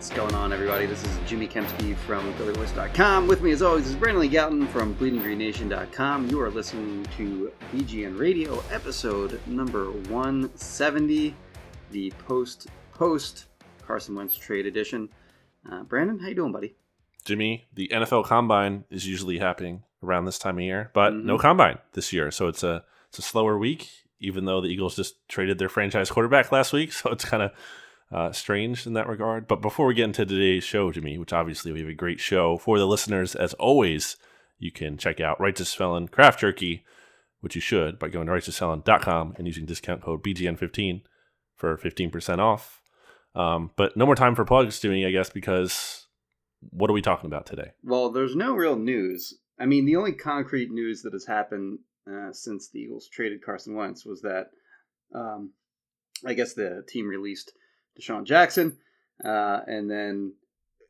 What's going on, everybody? This is Jimmy Kempski from PhillyVoice.com. With me, as always, is Brandon Lee Gowton from BleedingGreenNation.com. You are listening to BGN Radio, episode number 170, the post post Carson Wentz trade edition. Uh, Brandon, how you doing, buddy? Jimmy, the NFL Combine is usually happening around this time of year, but Mhm. no Combine this year, so it's a it's a slower week. Even though the Eagles just traded their franchise quarterback last week, so it's kind of uh, strange in that regard. But before we get into today's show, Jimmy, which obviously we have a great show for the listeners, as always, you can check out Righteous Felon Craft Jerky, which you should by going to righteousfelon.com and using discount code BGN15 for 15% off. Um, but no more time for plugs, Jimmy, I guess, because what are we talking about today? Well, there's no real news. I mean, the only concrete news that has happened uh, since the Eagles traded Carson Wentz was that um, I guess the team released DeSean Jackson, uh, and then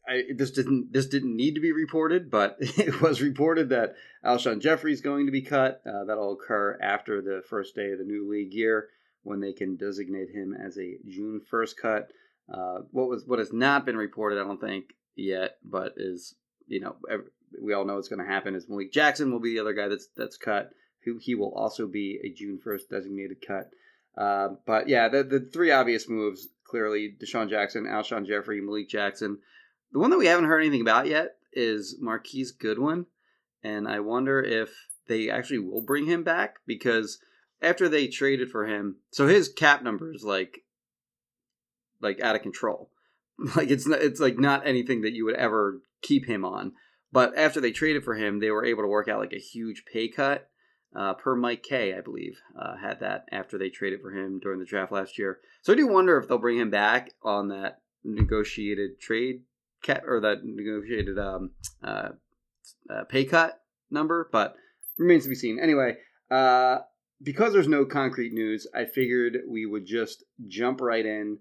I, this didn't this didn't need to be reported, but it was reported that Alshon Jeffery is going to be cut. Uh, that'll occur after the first day of the new league year when they can designate him as a June first cut. Uh, what was what has not been reported, I don't think yet, but is you know ev- we all know what's going to happen is Malik Jackson will be the other guy that's that's cut. Who he will also be a June first designated cut. Uh, but yeah, the the three obvious moves clearly DeSean Jackson, Alshon Jeffery, Malik Jackson. The one that we haven't heard anything about yet is Marquise Goodwin, and I wonder if they actually will bring him back because after they traded for him, so his cap number is like like out of control. Like it's not, it's like not anything that you would ever keep him on. But after they traded for him, they were able to work out like a huge pay cut. Uh, per Mike Kaye, I believe, uh, had that after they traded for him during the draft last year. So I do wonder if they'll bring him back on that negotiated trade cat or that negotiated um, uh, uh, pay cut number, but remains to be seen. Anyway, uh, because there's no concrete news, I figured we would just jump right in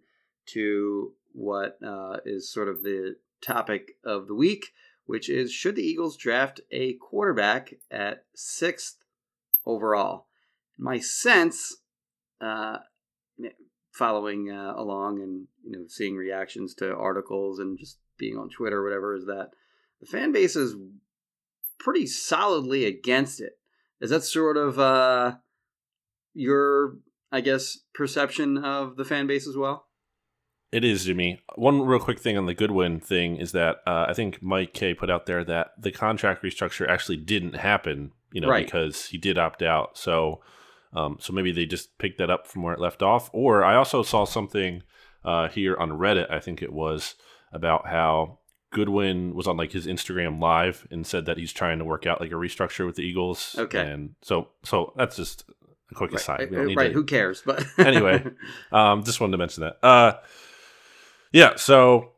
to what uh, is sort of the topic of the week, which is should the Eagles draft a quarterback at sixth overall? My sense, uh, following uh, along and you know seeing reactions to articles and just being on Twitter or whatever, is that the fan base is pretty solidly against it. Is that sort of uh, your, I guess, perception of the fan base as well? It is, Jimmy. One real quick thing on the Goodwin thing is that uh, I think Mike Kaye put out there that the contract restructure actually didn't happen, you know, Right. because he did opt out. So, um, so maybe they just picked that up from where it left off. Or I also saw something uh, here on Reddit. I think it was about how Goodwin was on like his Instagram live and said that he's trying to work out like a restructure with the Eagles. Okay. and so so that's just a quick aside. Right, We don't need right, to- who cares? But Anyway. um, just wanted to mention that. Uh, yeah. So,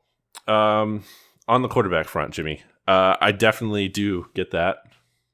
um, on the quarterback front, Jimmy, uh, I definitely do get that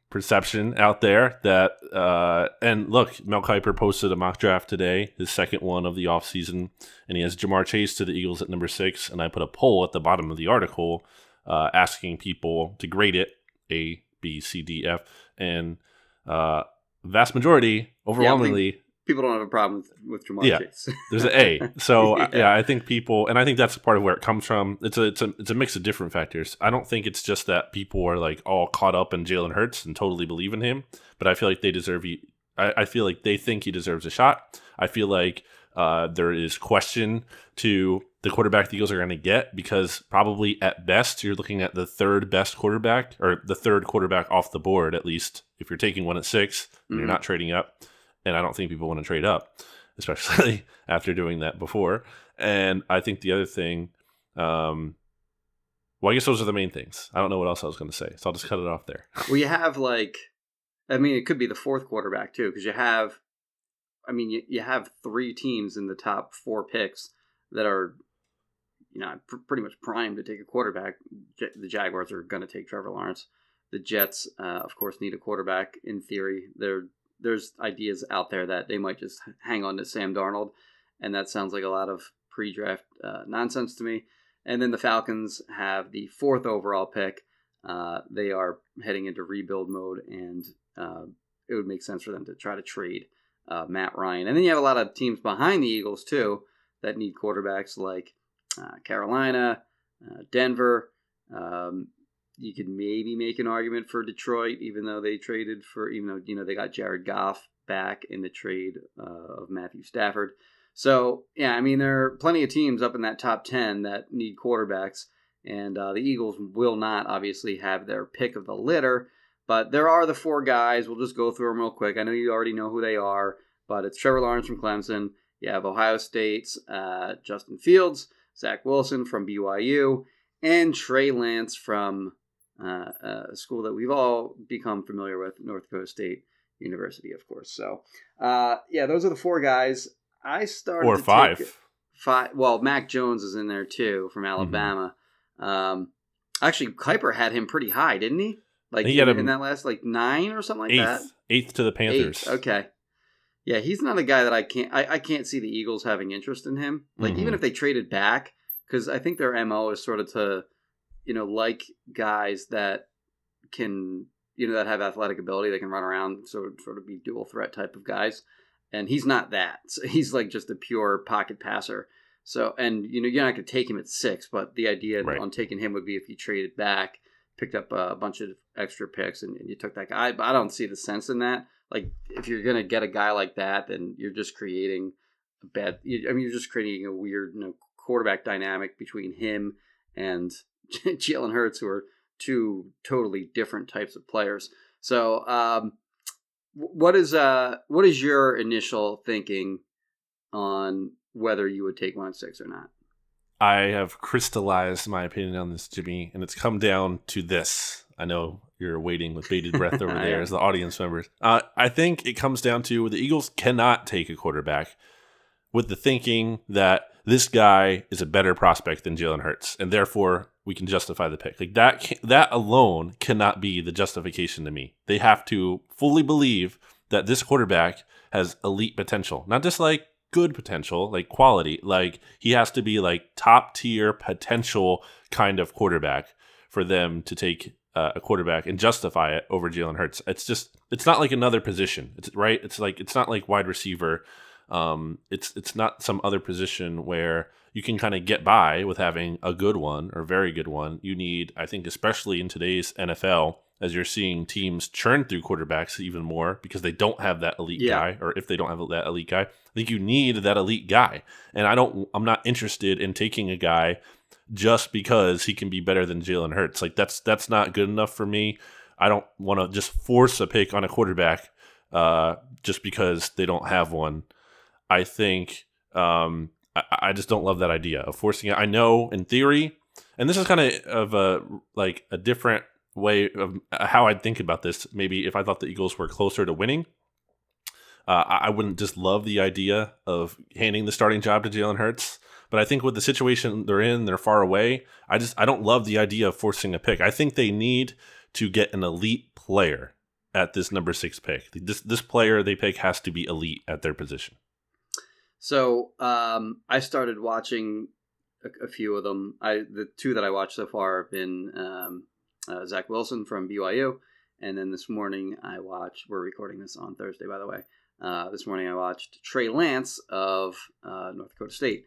perception out there that, uh, and look, Mel Kiper posted a mock draft today, his second one of the offseason, and he has Ja'Marr Chase to the Eagles at number six. And I put a poll at the bottom of the article, uh, asking people to grade it A, B, C, D, F, and, uh, vast majority, overwhelmingly, people don't have a problem with, with Ja'Marr Yeah. Chase. there's an A. So yeah. Yeah. I think people, and I think that's part of where it comes from. It's a it's a it's a mix of different factors. I don't think it's just that people are like all caught up in Jalen Hurts and totally believe in him, but I feel like they deserve. he- I, I feel like they think he deserves a shot. I feel like uh, there is question to the quarterback the Eagles are going to get because probably at best you're looking at the third best quarterback or the third quarterback off the board at least if you're taking one at six and you're Mhm. not trading up. And I don't think people want to trade up, especially after doing that before. And I think the other thing, um, well, I guess those are the main things. I don't know what else I was going to say, so I'll just cut it off there. well, you have like, I mean, it could be the fourth quarterback too, because you have, I mean, you, you have three teams in the top four picks that are, you know, pr- pretty much primed to take a quarterback. J- the Jaguars are going to take Trevor Lawrence. The Jets, uh, of course, need a quarterback in theory. There, there's ideas out there that they might just hang on to Sam Darnold, and that sounds like a lot of pre-draft uh, nonsense to me. And then the Falcons have the fourth overall pick. Uh, they are heading into rebuild mode, and uh, it would make sense for them to try to trade uh, Matt Ryan. And then you have a lot of teams behind the Eagles too that need quarterbacks, like uh, Carolina, uh, Denver. Um, you could maybe make an argument for Detroit, even though they traded for, even though you know they got Jared Goff back in the trade uh, of Matthew Stafford. So yeah, I mean there are plenty of teams up in that top ten that need quarterbacks, and uh, the Eagles will not obviously have their pick of the litter. But there are the four guys. We'll just go through them real quick. I know you already know who they are, but it's Trevor Lawrence from Clemson. You have Ohio State's uh, Justin Fields, Zach Wilson from BYU, and Trey Lance from uh, a school that we've all become familiar with, North Dakota State University, of course. So, uh, yeah, those are the four guys. I started Or five. five. Well, Mac Jones is in there too from Alabama. Um, actually, Kiper had him pretty high, didn't he? Like He had in, him in that last like nine or something like that. eighth, eighth to the Panthers. Eighth, Okay. Yeah, he's not a guy that I can't. I, I can't see the Eagles having interest in him. Like even Mhm. if they traded back, because I think their mo is sort of to, you know, like guys that can, you know, that have athletic ability, they can run around, so sort of be dual threat type of guys. And he's not that. So he's like just a pure pocket passer. So and you know you're not gonna take him at six, but the idea Right. on taking him would be if you traded back, picked up a bunch of extra picks, and, and you took that guy. But I don't see the sense in that like if you're gonna get a guy like that, then you're just creating a bad. I mean, you're just creating a weird, you know, quarterback dynamic between him and Jalen Hurts, who are two totally different types of players. So, um, what is uh, what is your initial thinking on whether you would take one six or not? I have crystallized my opinion on this, Jimmy, and it's come down to this. I know you're waiting with bated breath over there as the audience members. Uh, I think it comes down to the Eagles cannot take a quarterback with the thinking that this guy is a better prospect than Jalen Hurts, and therefore we can justify the pick. Like that, that alone cannot be the justification to me. They have to fully believe that this quarterback has elite potential, not just like good potential, like quality. Like he has to be like top tier potential kind of quarterback for them to take uh, a quarterback and justify it over Jalen Hurts. It's just it's not like another position. It's right. It's like it's not like wide receiver. Um, it's it's not some other position where you can kind of get by with having a good one or very good one. You need, I think, especially in today's NFL, as you're seeing teams churn through quarterbacks even more because they don't have that elite Yeah. guy, or if they don't have that elite guy, I think you need that elite guy. And I don't, I'm not interested in taking a guy just because he can be better than Jalen Hurts. Like that's that's not good enough for me. I don't want to just force a pick on a quarterback uh, just because they don't have one. I think um, I, I just don't love that idea of forcing it. I know in theory, and this is kind of of a like a different way of how I'd think about this. Maybe if I thought the Eagles were closer to winning, uh, I I wouldn't just love the idea of handing the starting job to Jalen Hurts. But I think with the situation they're in, they're far away. I just I don't love the idea of forcing a pick. I think they need to get an elite player at this number six pick. This this player they pick has to be elite at their position. So um, I started watching a, a few of them. I the two that I watched so far have been um, uh, Zach Wilson from BYU And then this morning I watched. We're recording this on Thursday, by the way. Uh, this morning I watched Trey Lance of uh, North Dakota State.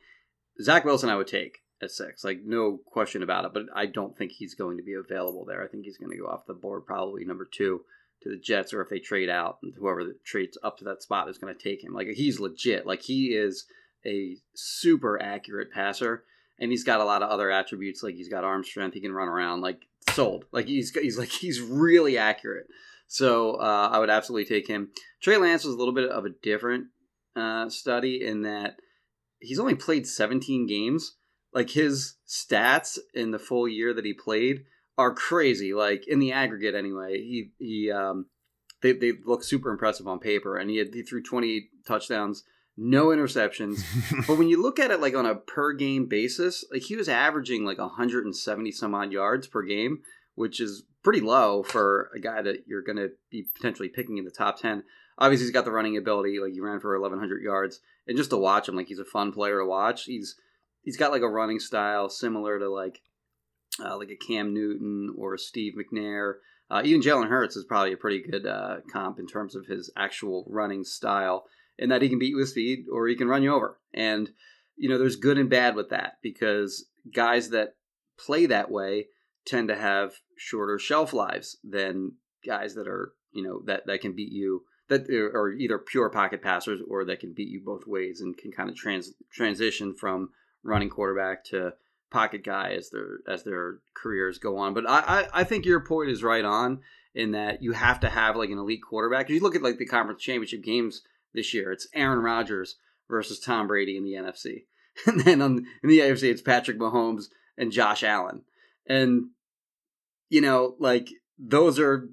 Zach Wilson I would take at six, like no question about it. But I don't think he's going to be available there. I think he's going to go off the board probably number two to the Jets, or if they trade out, and whoever trades up to that spot is going to take him. Like he's legit. Like he is a super accurate passer, and he's got a lot of other attributes. Like he's got arm strength, he can run around. Like sold. Like he's he's like he's really accurate. So uh, I would absolutely take him. Trey Lance was a little bit of a different uh, study in that he's only played 17 games. Like his stats in the full year that he played are crazy. Like in the aggregate, anyway, he he um, they they look super impressive on paper, and he had he threw twenty touchdowns, no interceptions. but when you look at it like on a per game basis, like he was averaging like 170 some odd yards per game, which is pretty low for a guy that you're going to be potentially picking in the top 10. Obviously, he's got the running ability. Like he ran for 1,100 yards, and just to watch him, like he's a fun player to watch. He's he's got like a running style similar to like uh, like a Cam Newton or Steve McNair. Uh, even Jalen Hurts is probably a pretty good uh, comp in terms of his actual running style, in that he can beat you with speed or he can run you over. And you know, there's good and bad with that because guys that play that way tend to have shorter shelf lives than guys that are you know that that can beat you that are either pure pocket passers or that can beat you both ways and can kind of trans transition from running quarterback to pocket guy as their as their careers go on. But I, I, I think your point is right on in that you have to have like an elite quarterback. If you look at like the conference championship games this year, it's Aaron Rodgers versus Tom Brady in the NFC, and then on in the AFC it's Patrick Mahomes and Josh Allen, and you know like those are.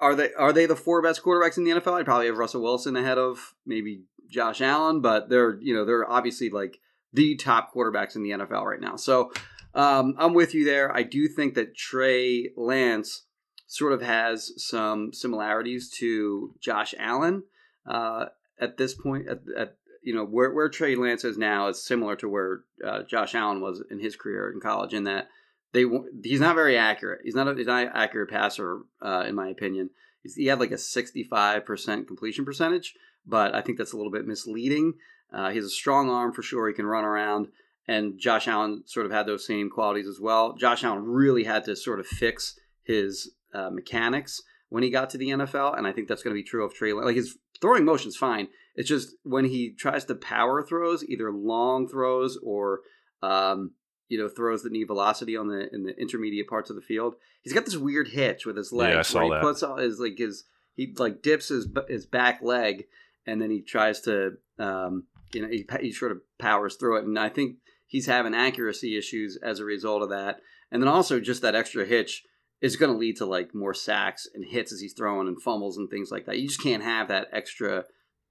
Are they are they the four best quarterbacks in the NFL? I'd probably have Russell Wilson ahead of maybe Josh Allen, but they're you know they're obviously like the top quarterbacks in the NFL right now. So um, I'm with you there. I do think that Trey Lance sort of has some similarities to Josh Allen uh, at this point. At, at, you know where where Trey Lance is now is similar to where uh, Josh Allen was in his career in college. In that they he's not very accurate. He's not a, he's not an accurate passer uh, in my opinion. He's, he had like a 65% completion percentage, but I think that's a little bit misleading. Uh, he has a strong arm for sure. He can run around. And Josh Allen sort of had those same qualities as well. Josh Allen really had to sort of fix his uh, mechanics when he got to the NFL, and I think that's going to be true of Trey. Like his throwing motion's fine. It's just when he tries to power throws, either long throws or um, you know throws that need velocity on the in the intermediate parts of the field. He's got this weird hitch with his leg. Yeah, I saw where he that. puts all his like his he like dips his his back leg and then he tries to um, you know he, he sort of powers through it. And i think he's having accuracy issues as a result of that. And then also just that extra hitch is going to lead to like more sacks and hits as he's throwing and fumbles and things like that. You just can't have that extra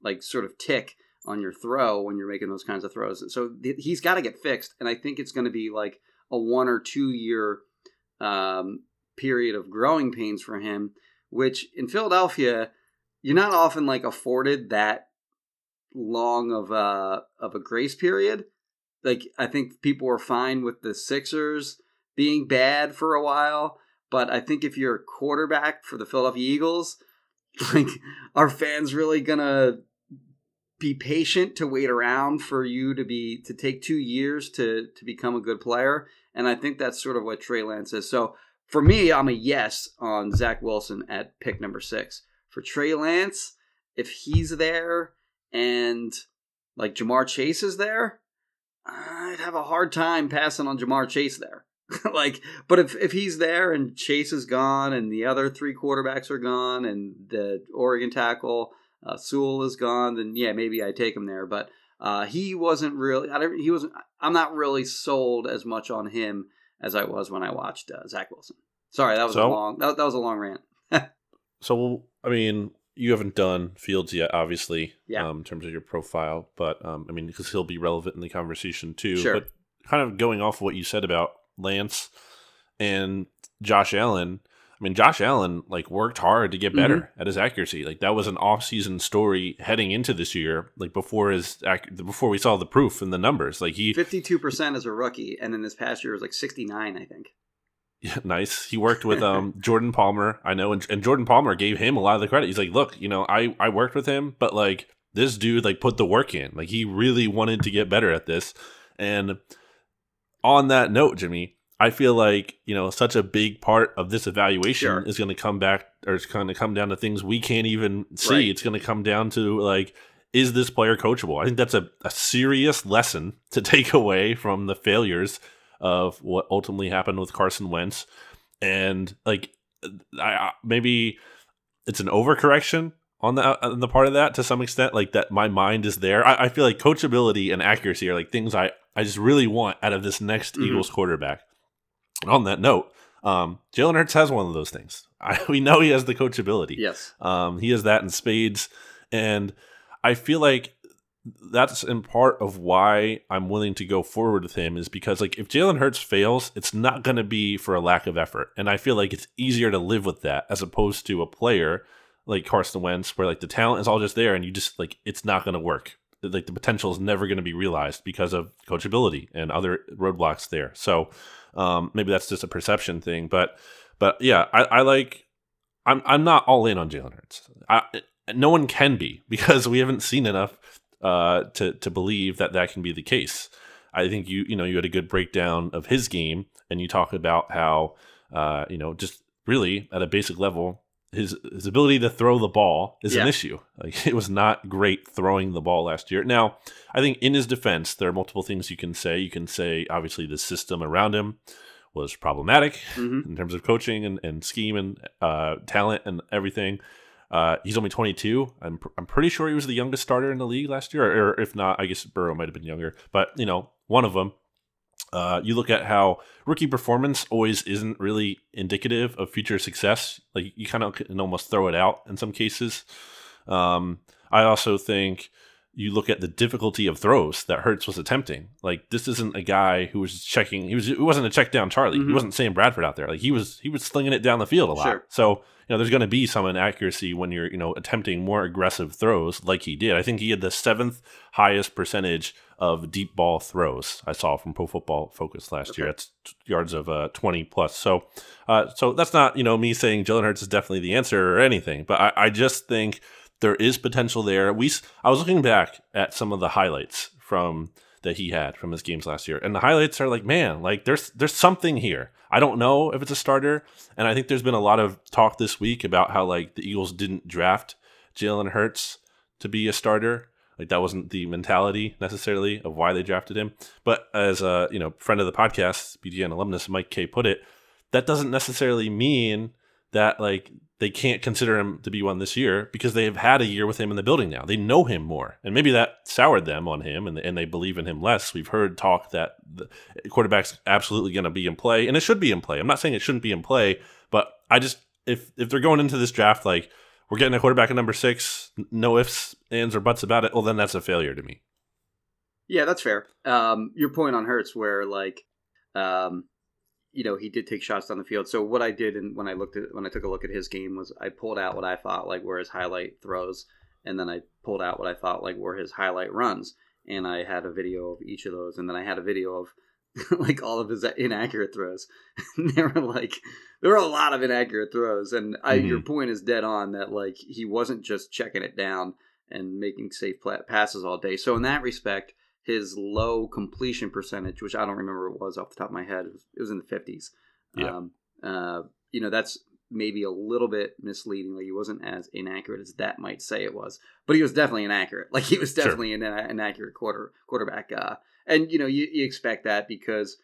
like sort of tick on your throw when you're making those kinds of throws. So th- he's got to get fixed. And i think it's going to be like a one or two year um, period of growing pains for him which in philadelphia you're not often like afforded that long of a of a grace period. Like I think people were fine with the Sixers being bad for a while, but I think if you're a quarterback for the Philadelphia Eagles, like are fans really gonna be patient to wait around for you to be to take two years to to become a good player? And I think that's sort of what Trey Lance is. So for me, I'm a yes on Zach Wilson at pick number six. For Trey Lance, if he's there and like Ja'Marr Chase is there, I'd have a hard time passing on Ja'Marr Chase there. like, but if if he's there and Chase is gone and the other three quarterbacks are gone and the Oregon tackle uh, Sewell is gone, then yeah, maybe I take him there. But uh, he wasn't really. I don't, he wasn't. I'm not really sold as much on him as I was when I watched uh, Zach Wilson. Sorry, that was So- a long. That, that was a long rant. So, I mean, you haven't done Fields yet, obviously, Yeah. um, in terms of your profile, but um, I mean, because he'll be relevant in the conversation too. Sure. But kind of going off what you said about Lance and Josh Allen. I mean, Josh Allen like worked hard to get better Mm-hmm. at his accuracy. Like that was an off-season story heading into this year. Like before his ac- before we saw the proof in the numbers. Like he Fifty-two percent as a rookie, and then this past year was like sixty-nine, I think. Yeah, nice. He worked with um, Jordan Palmer, I know, and, and Jordan Palmer gave him a lot of the credit. He's like, look, you know, I I worked with him, but like this dude like put the work in. Like he really wanted to get better at this. And on that note, Jimmy, I feel like you know such a big part of this evaluation Sure. is going to come back, or it's going to come down to things we can't even see. Right. It's going to come down to like, is this player coachable? I think that's a, a serious lesson to take away from the failures of what ultimately happened with Carson Wentz, and like, I, maybe it's an overcorrection on the on the part of that to some extent. Like that, my mind is there. I, I feel like coachability and accuracy are like things I I just really want out of this next Mhm. Eagles quarterback. And on that note, um, Jalen Hurts has one of those things. I, we know he has the coachability. Yes. Um, he has that in spades, and I feel like that's in part of why I'm willing to go forward with him is because like if Jalen Hurts fails, it's not going to be for a lack of effort, and I feel like it's easier to live with that as opposed to a player like Carson Wentz, where like the talent is all just there, and you just like it's not going to work. Like the potential is never going to be realized because of coachability and other roadblocks there. So um, maybe that's just a perception thing, but but yeah, I, I like. I'm I'm not all in on Jalen Hurts. I, no one can be because we haven't seen enough uh, to to believe that that can be the case. I think you you know you had a good breakdown of his game, and you talk about how uh, you know just really at a basic level his his ability to throw the ball is an issue. Like it was not great throwing the ball last year. Now I think in his defense there are multiple things you can say. You can say obviously the system around him was problematic hmm in terms of coaching and, and scheme and uh, talent and everything. Uh, he's only 22. I'm, pr- I'm pretty sure he was the youngest starter in the league last year, or, or if not, I guess Burrow might have been younger. But you know, one of them. Uh, you look at how rookie performance always isn't really indicative of future success. Like you kind of can almost throw it out in some cases. Um, I also think you look at the difficulty of throws that Hurts was attempting. Like this isn't a guy who was checking. He was. It wasn't a check down Charlie. He Mhm. wasn't Sam Bradford out there. Like he was. He was slinging it down the field a lot. Sure. So know, there's going to be some inaccuracy when you're you know attempting more aggressive throws like he did. I think he had the seventh highest percentage of deep ball throws I saw from Pro Football Focus last year. That's yards of uh, 20 plus. So, uh, so that's not you know me saying Jalen Hurts is definitely the answer or anything, but I, I just think there is potential there. We I was looking back at some of the highlights from that he had from his games last year, and the highlights are like, man, like there's there's something here. I don't know if it's a starter, and I think there's been a lot of talk this week about how like the Eagles didn't draft Jalen Hurts to be a starter. Like that wasn't the mentality necessarily of why they drafted him. But as a you know friend of the podcast, BGN alumnus Mike Kaye put it, that doesn't necessarily mean that like they can't consider him to be one this year because they have had a year with him in the building now. They know him more, and maybe that soured them on him, and and they believe in him less. We've heard talk that the quarterback's absolutely going to be in play, and it should be in play. I'm not saying it shouldn't be in play, but I just if if they're going into this draft like we're getting a quarterback at number six, no ifs, ands, or buts about it, well then that's a failure to me. Yeah, that's fair. Um, your point on Hurts, where like, um, you know, he did take shots down the field. So what I did, and when I looked at when I took a look at his game, was I pulled out what I thought like were his highlight throws, and then I pulled out what I thought like were his highlight runs, and I had a video of each of those, and then I had a video of like all of his inaccurate throws. there were like there were a lot of inaccurate throws, and I, Mhm. your point is dead on that like he wasn't just checking it down and making safe pla- passes all day. So in that respect, his low completion percentage, which I don't remember what it was off the top of my head, it was, it was in the fifties. Yeah. Um, uh, you know, that's maybe a little bit misleading. Like he wasn't as inaccurate as that might say it was, but he was definitely inaccurate. Like he was Sure. definitely an uh, inaccurate quarter quarterback. Uh, and you know, you, you expect that because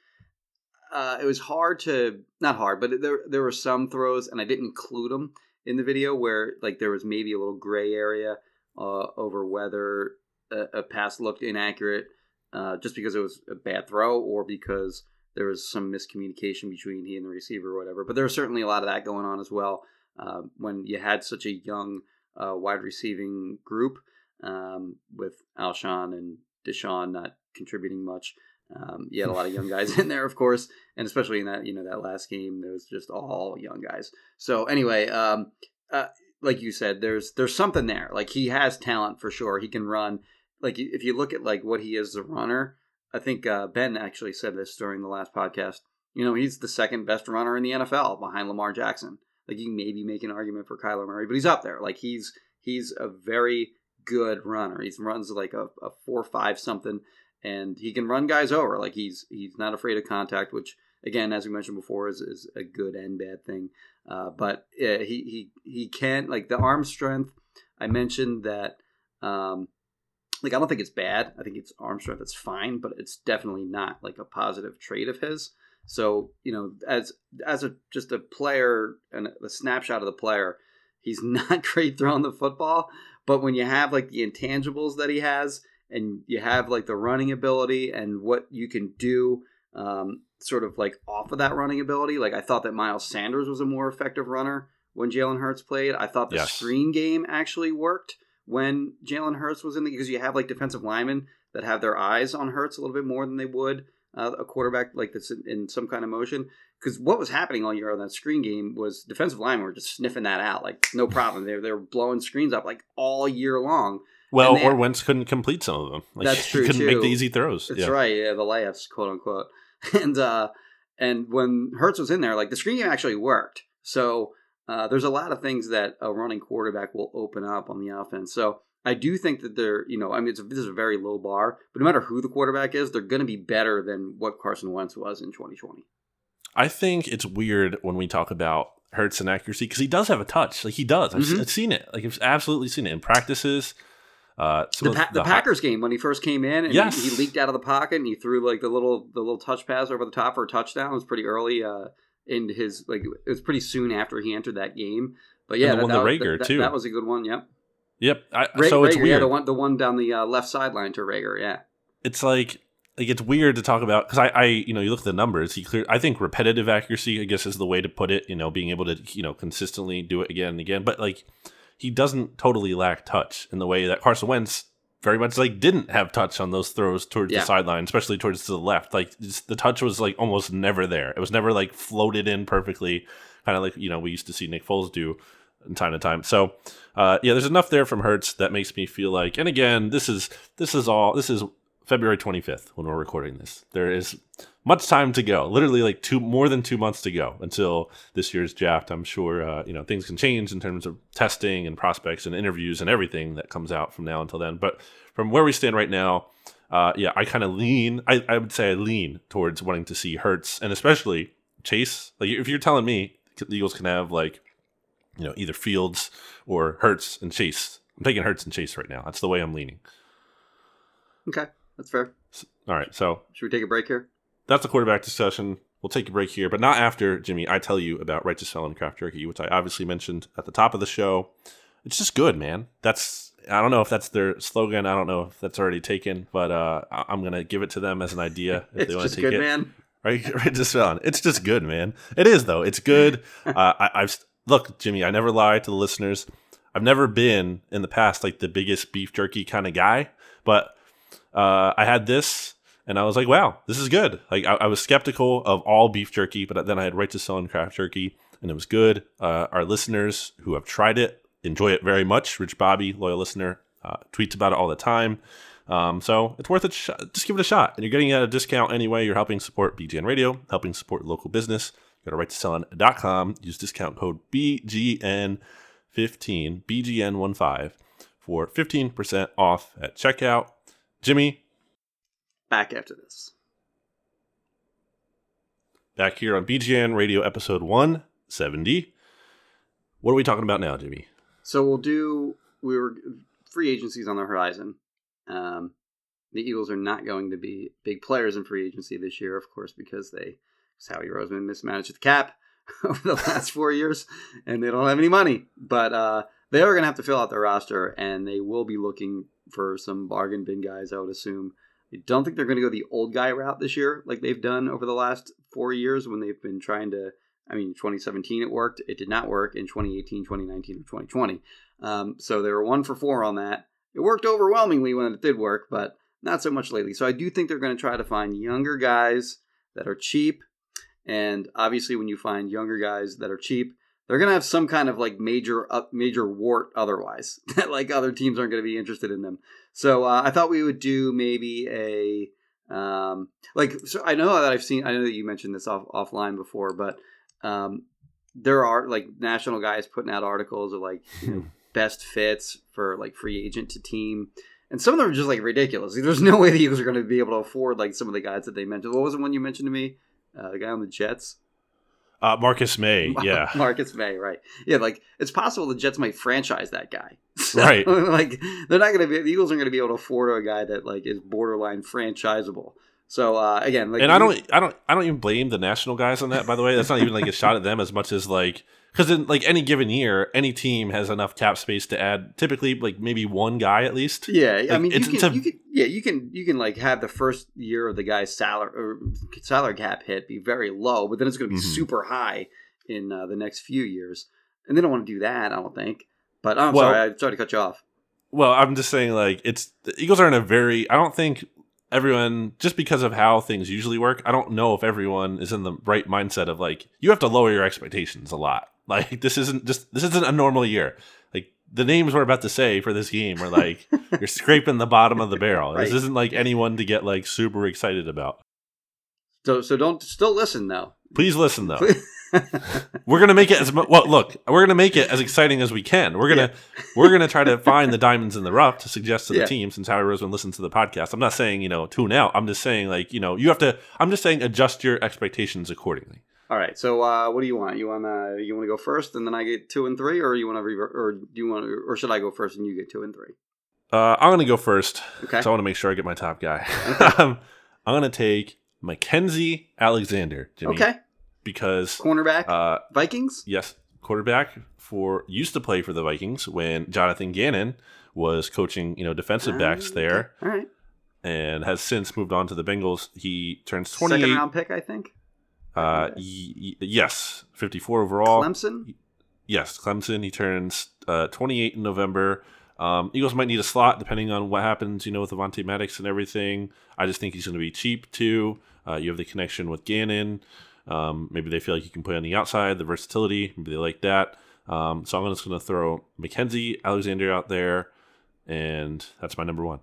uh, it was hard to not hard, but there there were some throws, and I didn't include them in the video where like there was maybe a little gray area uh, over whether a, a pass looked inaccurate uh, just because it was a bad throw or because there was some miscommunication between he and the receiver or whatever. But there was certainly a lot of that going on as well uh, when you had such a young uh, wide receiving group um, with Alshon and DeSean not contributing much. Um, you had a lot of young guys in there, of course, and especially in that you know that last game, there was just all young guys. So anyway, um, uh, like you said, there's there's something there. Like he has talent for sure. He can run. Like if you look at like what he is as a runner, I think uh, Ben actually said this during the last podcast. You know, he's the second best runner in the NFL behind Lamar Jackson. Like you maybe make an argument for Kyler Murray, but he's up there. Like he's he's a very good runner. He runs like a, a four five something, and he can run guys over. Like he's he's not afraid of contact, which again, as we mentioned before, is, is a good and bad thing. Uh, but he he he can like the arm strength. I mentioned that. Um, like I don't think it's bad. I think it's arm strength. It's fine, but it's definitely not like a positive trait of his. So you know, as as a just a player and a snapshot of the player, he's not great throwing the football. But when you have like the intangibles that he has, and you have like the running ability and what you can do, um, sort of like off of that running ability, like I thought that Miles Sanders was a more effective runner when Jalen Hurts played. I thought the yes. screen game actually worked when Jalen Hurts was in the because you have like defensive linemen that have their eyes on Hurts a little bit more than they would uh, a quarterback like this in, in some kind of motion. Because what was happening all year on that screen game was defensive linemen were just sniffing that out like no problem. they they were blowing screens up like all year long. Well, they, or Wentz couldn't complete some of them. Like, that's true. couldn't too. make the easy throws. That's yeah. right. Yeah, the layups, quote unquote. And uh, and when Hurts was in there, like the screen game actually worked. So uh, there's a lot of things that a running quarterback will open up on the offense. So I do think that they're, you know, I mean, it's a, this is a very low bar, but no matter who the quarterback is, they're going to be better than what Carson Wentz was in 2020. I think it's weird when we talk about Hurts and accuracy because he does have a touch. Like he does. I've, mm-hmm. I've seen it. Like I've absolutely seen it in practices. Uh, the, pa- the, the, Packers game when he first came in and yes. he, he, leaked out of the pocket and he threw like the little the little touch pass over the top for a touchdown. It was pretty early uh, in his like it was pretty soon after he entered that game. But yeah, and the that, one that, Reagor that, too. That was a good one. Yep. Yep. I, Ra- so it's weird. Yeah, the one the one down the uh, left sideline to Reagor. Yeah. It's like like it's weird to talk about because I, I you know you look at the numbers he clear I think repetitive accuracy I guess is the way to put it you know being able to you know consistently do it again and again but like he doesn't totally lack touch in the way that Carson Wentz very much like didn't have touch on those throws towards yeah. the sideline especially towards the left like the touch was like almost never there it was never like floated in perfectly kind of like you know we used to see Nick Foles do in time to time. So, uh, yeah, there's enough there from Hurts that makes me feel like. And again, this is this is all this is February 25th when we're recording this. There is much time to go. Literally, like two more than two months to go until this year's draft. I'm sure uh, you know things can change in terms of testing and prospects and interviews and everything that comes out from now until then. But from where we stand right now. Uh, yeah, I kind of lean. I, I would say I lean towards wanting to see Hurts and especially Chase. Like, if you're telling me the Eagles can have like you know, either Fields or Hurts and Chase. I'm taking Hurts and Chase right now. That's the way I'm leaning. Okay, that's fair. All right, so should we take a break here? That's the quarterback discussion. We'll take a break here, but not after Jimmy. I tell you about Righteous Felon Craft Jerky, which I obviously mentioned at the top of the show. It's just good, man. That's I don't know if that's their slogan. I don't know if that's already taken, but uh, I'm gonna give it to them as an idea if they want to take good, it. Man. Right, Righteous Felon. It's just good, man. It is though. It's good. uh, I, I've look, Jimmy, I never lie to the listeners. I've never been in the past like the biggest beef jerky kind of guy, but uh, I had this and I was like, wow, this is good. Like I, I was skeptical of all beef jerky, but then I had Righteous Felon Craft Jerky and it was good. Uh, our listeners who have tried it enjoy it very much. Rich Bobby, loyal listener, uh, tweets about it all the time. Um, so it's worth it. Sh- just give it a shot. And you're getting at a discount anyway. You're helping support BGN Radio, helping support local business. Go to righteousfelon.com. Use discount code BGN15, BGN15 for 15% off at checkout. Jimmy. Back after this. Back here on BGN Radio episode 170. What are we talking about now, Jimmy? So we'll do, we were free agencies on the horizon. Um, the Eagles are not going to be big players in free agency this year, of course, because they Howie Roseman mismanaged the cap over the last four years, and they don't have any money. But uh, they are going to have to fill out their roster, and they will be looking for some bargain bin guys. I would assume. I don't think they're going to go the old guy route this year, like they've done over the last four years when they've been trying to. I mean, 2017 it worked. It did not work in 2018, 2019, or 2020. Um, so they were one for four on that. It worked overwhelmingly when it did work, but not so much lately. So I do think they're going to try to find younger guys that are cheap and obviously, when you find younger guys that are cheap, they're gonna have some kind of like major uh, major wart otherwise that like other teams aren't gonna be interested in them. So uh, I thought we would do maybe a Um, like so I know that I've seen I know that you mentioned this off offline before, but um, there are like national guys putting out articles of like you know, best fits for like free agent to team. And some of them are just like ridiculous. Like, there's no way the Eagles are going to be able to afford like some of the guys that they mentioned. What was the one you mentioned to me? Uh, the guy on the Jets. Uh, Marcus Maye, yeah, Marcus Maye, right? Yeah, like it's possible the Jets might franchise that guy, So, Right. like they're not going to be the Eagles aren't going to be able to afford a guy that like is borderline franchisable. So uh, again, like and I don't, I don't, I don't even blame the national guys on that. By the way, that's not even like a shot at them as much as like because in like any given year, any team has enough cap space to add typically like maybe one guy at least. Yeah, I Like, mean, you can, it's a- you can, yeah, you can, you can like have the first year of the guy's salary or salary cap hit be very low, but then it's going to be Mhm. super high in uh, the next few years, and they don't want to do that. I don't think. But I'm Well- sorry, I tried to cut you off. Well, I'm just saying like it's the Eagles are in a very. I don't think everyone just because of how things usually work. I don't know if everyone is in the right mindset of like you have to lower your expectations a lot. Like this isn't just this isn't a normal year. Like the names we're about to say for this game are like you're scraping the bottom of the barrel. Right. This isn't like anyone to get like super excited about. So, so don't still listen though. Please listen though. We're gonna make it as well. Look, we're gonna make it as exciting as we can. We're gonna we're gonna try to find the diamonds in the rough to suggest to the Yeah. team. Since Howie Roseman listens to the podcast, I'm not saying you know tune out. I'm just saying like you know you have to. I'm just saying adjust your expectations accordingly. All right. So, uh, what do you want? You want to you want to go first, and then I get two and three, or you want to revert, or do you want, or should I go first and you get two and three? Uh, I'm gonna go first Okay. because I want to make sure I get my top guy. um, I'm gonna take Mackensie Alexander, Jimmy, Okay. because Cornerback, uh, Vikings. Yes, quarterback for used to play for the Vikings when Jonathan Gannon was coaching, you know, defensive backs Ah, there, okay. All right. and has since moved on to the Bengals. He turns Second round pick, I think. Uh, y- yes, 54 overall. Clemson. Yes, Clemson. He turns uh, 28 in November. Um, Eagles might need a slot depending on what happens, you know, with Avonte Maddox and everything. I just think he's going to be cheap too. Uh, you have the connection with Gannon. Um, maybe they feel like you can play on the outside, the versatility. Maybe they like that. Um, so I'm just going to throw Mackensie Alexander out there, and that's my number one.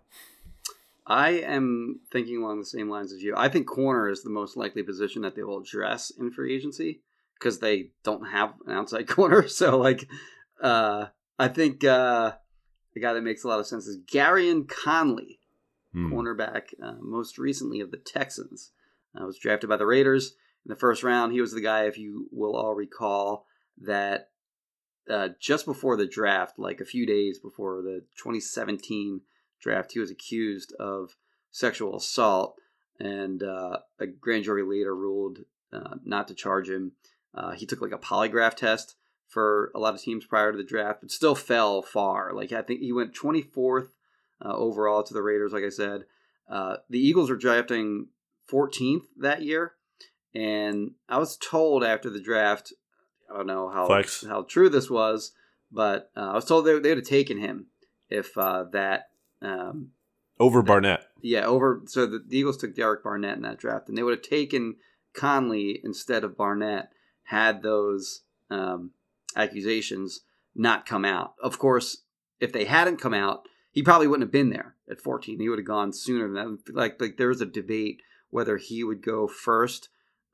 I am thinking along the same lines as you. I think corner is the most likely position that they will address in free agency because they don't have an outside corner. So, like, uh, I think uh, the guy that makes a lot of sense is Gareon Conley, Hmm. cornerback, uh, most recently of the Texans. Uh, was drafted by the Raiders in the first round. He was the guy, if you will all recall, that uh, just before the draft, like a few days before the 2017 draft, he was accused of sexual assault, and uh, a grand jury later ruled uh, not to charge him. Uh, he took like a polygraph test for a lot of teams prior to the draft, but still fell far. Like I think he went 24th uh, overall to the Raiders. Like I said, uh, the Eagles were drafting 14th that year, and I was told after the draft, I don't know how Flex. how true this was, but uh, I was told they, they would have taken him if uh, that. Um, Over Barnett. yeah, over. So the, the Eagles took Derek Barnett in that draft, and they would have taken Conley instead of Barnett had those um, accusations not come out. Of course, if they hadn't come out, he probably wouldn't have been there at 14. He would have gone sooner than that. Like, like there was a debate whether he would go first.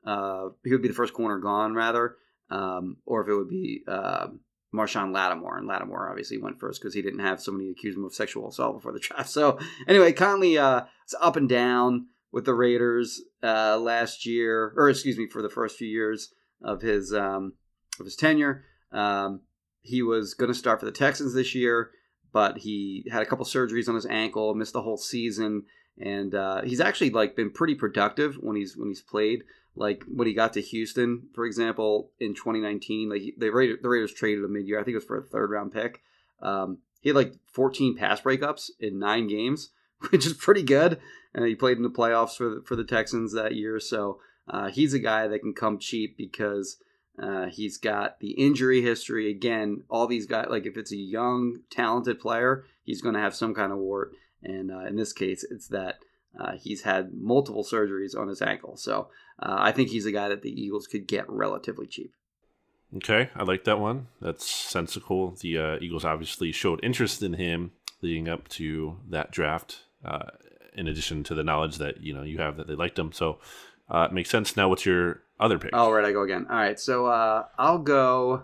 Uh, he would be the first corner gone, rather, um, or if it would be uh, Marshon Lattimore. And Lattimore obviously went first because he didn't have somebody accuse him of sexual assault before the draft. So anyway, Conley uh, is up and down with the Raiders uh, last year, or excuse me, for the first few years of his um, of his tenure. Um, he was going to start for the Texans this year, but he had a couple surgeries on his ankle, missed the whole season, and uh, he's actually like been pretty productive when he's when he's played. Like when he got to Houston, for example, in 2019, like the Raiders, the Raiders traded him mid-year. I think it was for a third round pick. Um, he had like 14 pass breakups in nine games, which is pretty good. And he played in the playoffs for the, for the Texans that year. So uh, he's a guy that can come cheap because uh, he's got the injury history. Again, all these guys, like if it's a young, talented player, he's going to have some kind of wart. And uh, in this case, it's that uh, he's had multiple surgeries on his ankle. So uh, I think he's a guy that the Eagles could get relatively cheap. Okay, I like that one. That's sensible. The uh, Eagles obviously showed interest in him leading up to that draft. Uh, in addition to the knowledge that you know you have that they liked him. So uh, it makes sense. Now, what's your other pick? All right, I go again. All right, so uh, I'll go,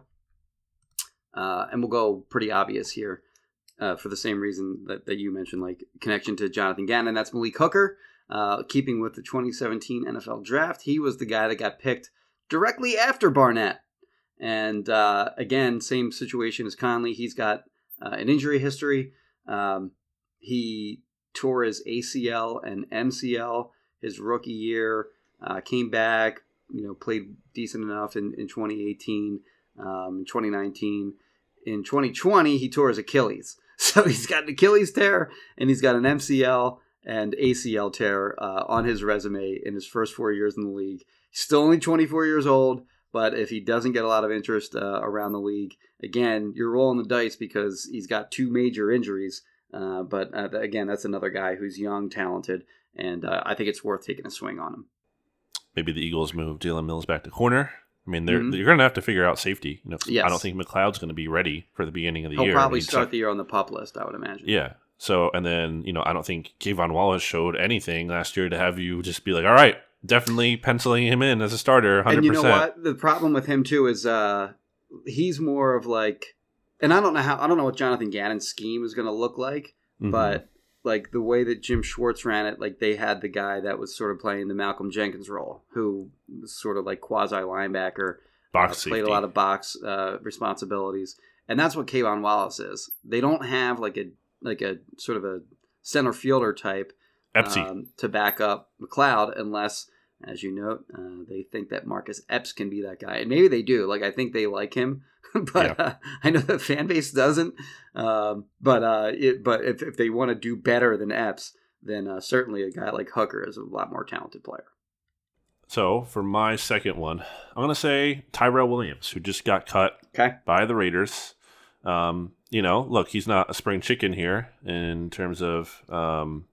uh, and we'll go pretty obvious here uh, for the same reason that, that you mentioned, like connection to Jonathan Gannon. That's Malik Hooker. Uh, keeping with the 2017 NFL draft, he was the guy that got picked directly after Barnett. And uh, again, same situation as Conley. He's got uh, an injury history. Um, he tore his ACL and MCL his rookie year. Uh, came back, you know, played decent enough in, in 2018, um, 2019. In 2020, he tore his Achilles. So he's got an Achilles tear and he's got an MCL and ACL tear uh, on his resume in his first four years in the league. He's still only 24 years old, but if he doesn't get a lot of interest uh, around the league, again, you're rolling the dice because he's got two major injuries. Uh, but uh, again, that's another guy who's young, talented, and uh, I think it's worth taking a swing on him. Maybe the Eagles move Jalen Mills back to corner. I mean, they're Mhm. you're going to have to figure out safety. You know, Yes. I don't think McLeod's going to be ready for the beginning of the He'll year. I probably start the year on the pup list, I would imagine. Yeah. So, and then, you know, I don't think K'Von Wallace showed anything last year to have you just be like, all right, definitely penciling him in as a starter 100%. And you know what? The problem with him too is uh he's more of like, and I don't know how I don't know what Jonathan Gannon's scheme is going to look like, Mhm. but like the way that Jim Schwartz ran it, like they had the guy that was sort of playing the Malcolm Jenkins role, who was sort of like quasi linebacker, box uh, played safety. a lot of box uh, responsibilities, and that's what K'Von Wallace is. They don't have like a like a sort of a center fielder type um, to back up McLeod unless, as you note, uh, they think that Marcus Epps can be that guy. And maybe they do. Like, I think they like him, but uh, I know the fan base doesn't. Um, but uh, it, but if, if they want to do better than Epps, then uh, certainly a guy like Hooker is a lot more talented player. so, for my second one, I'm going to say Tyrell Williams, who just got cut Okay. by the Raiders. Um, you know, look, he's not a spring chicken here in terms of um,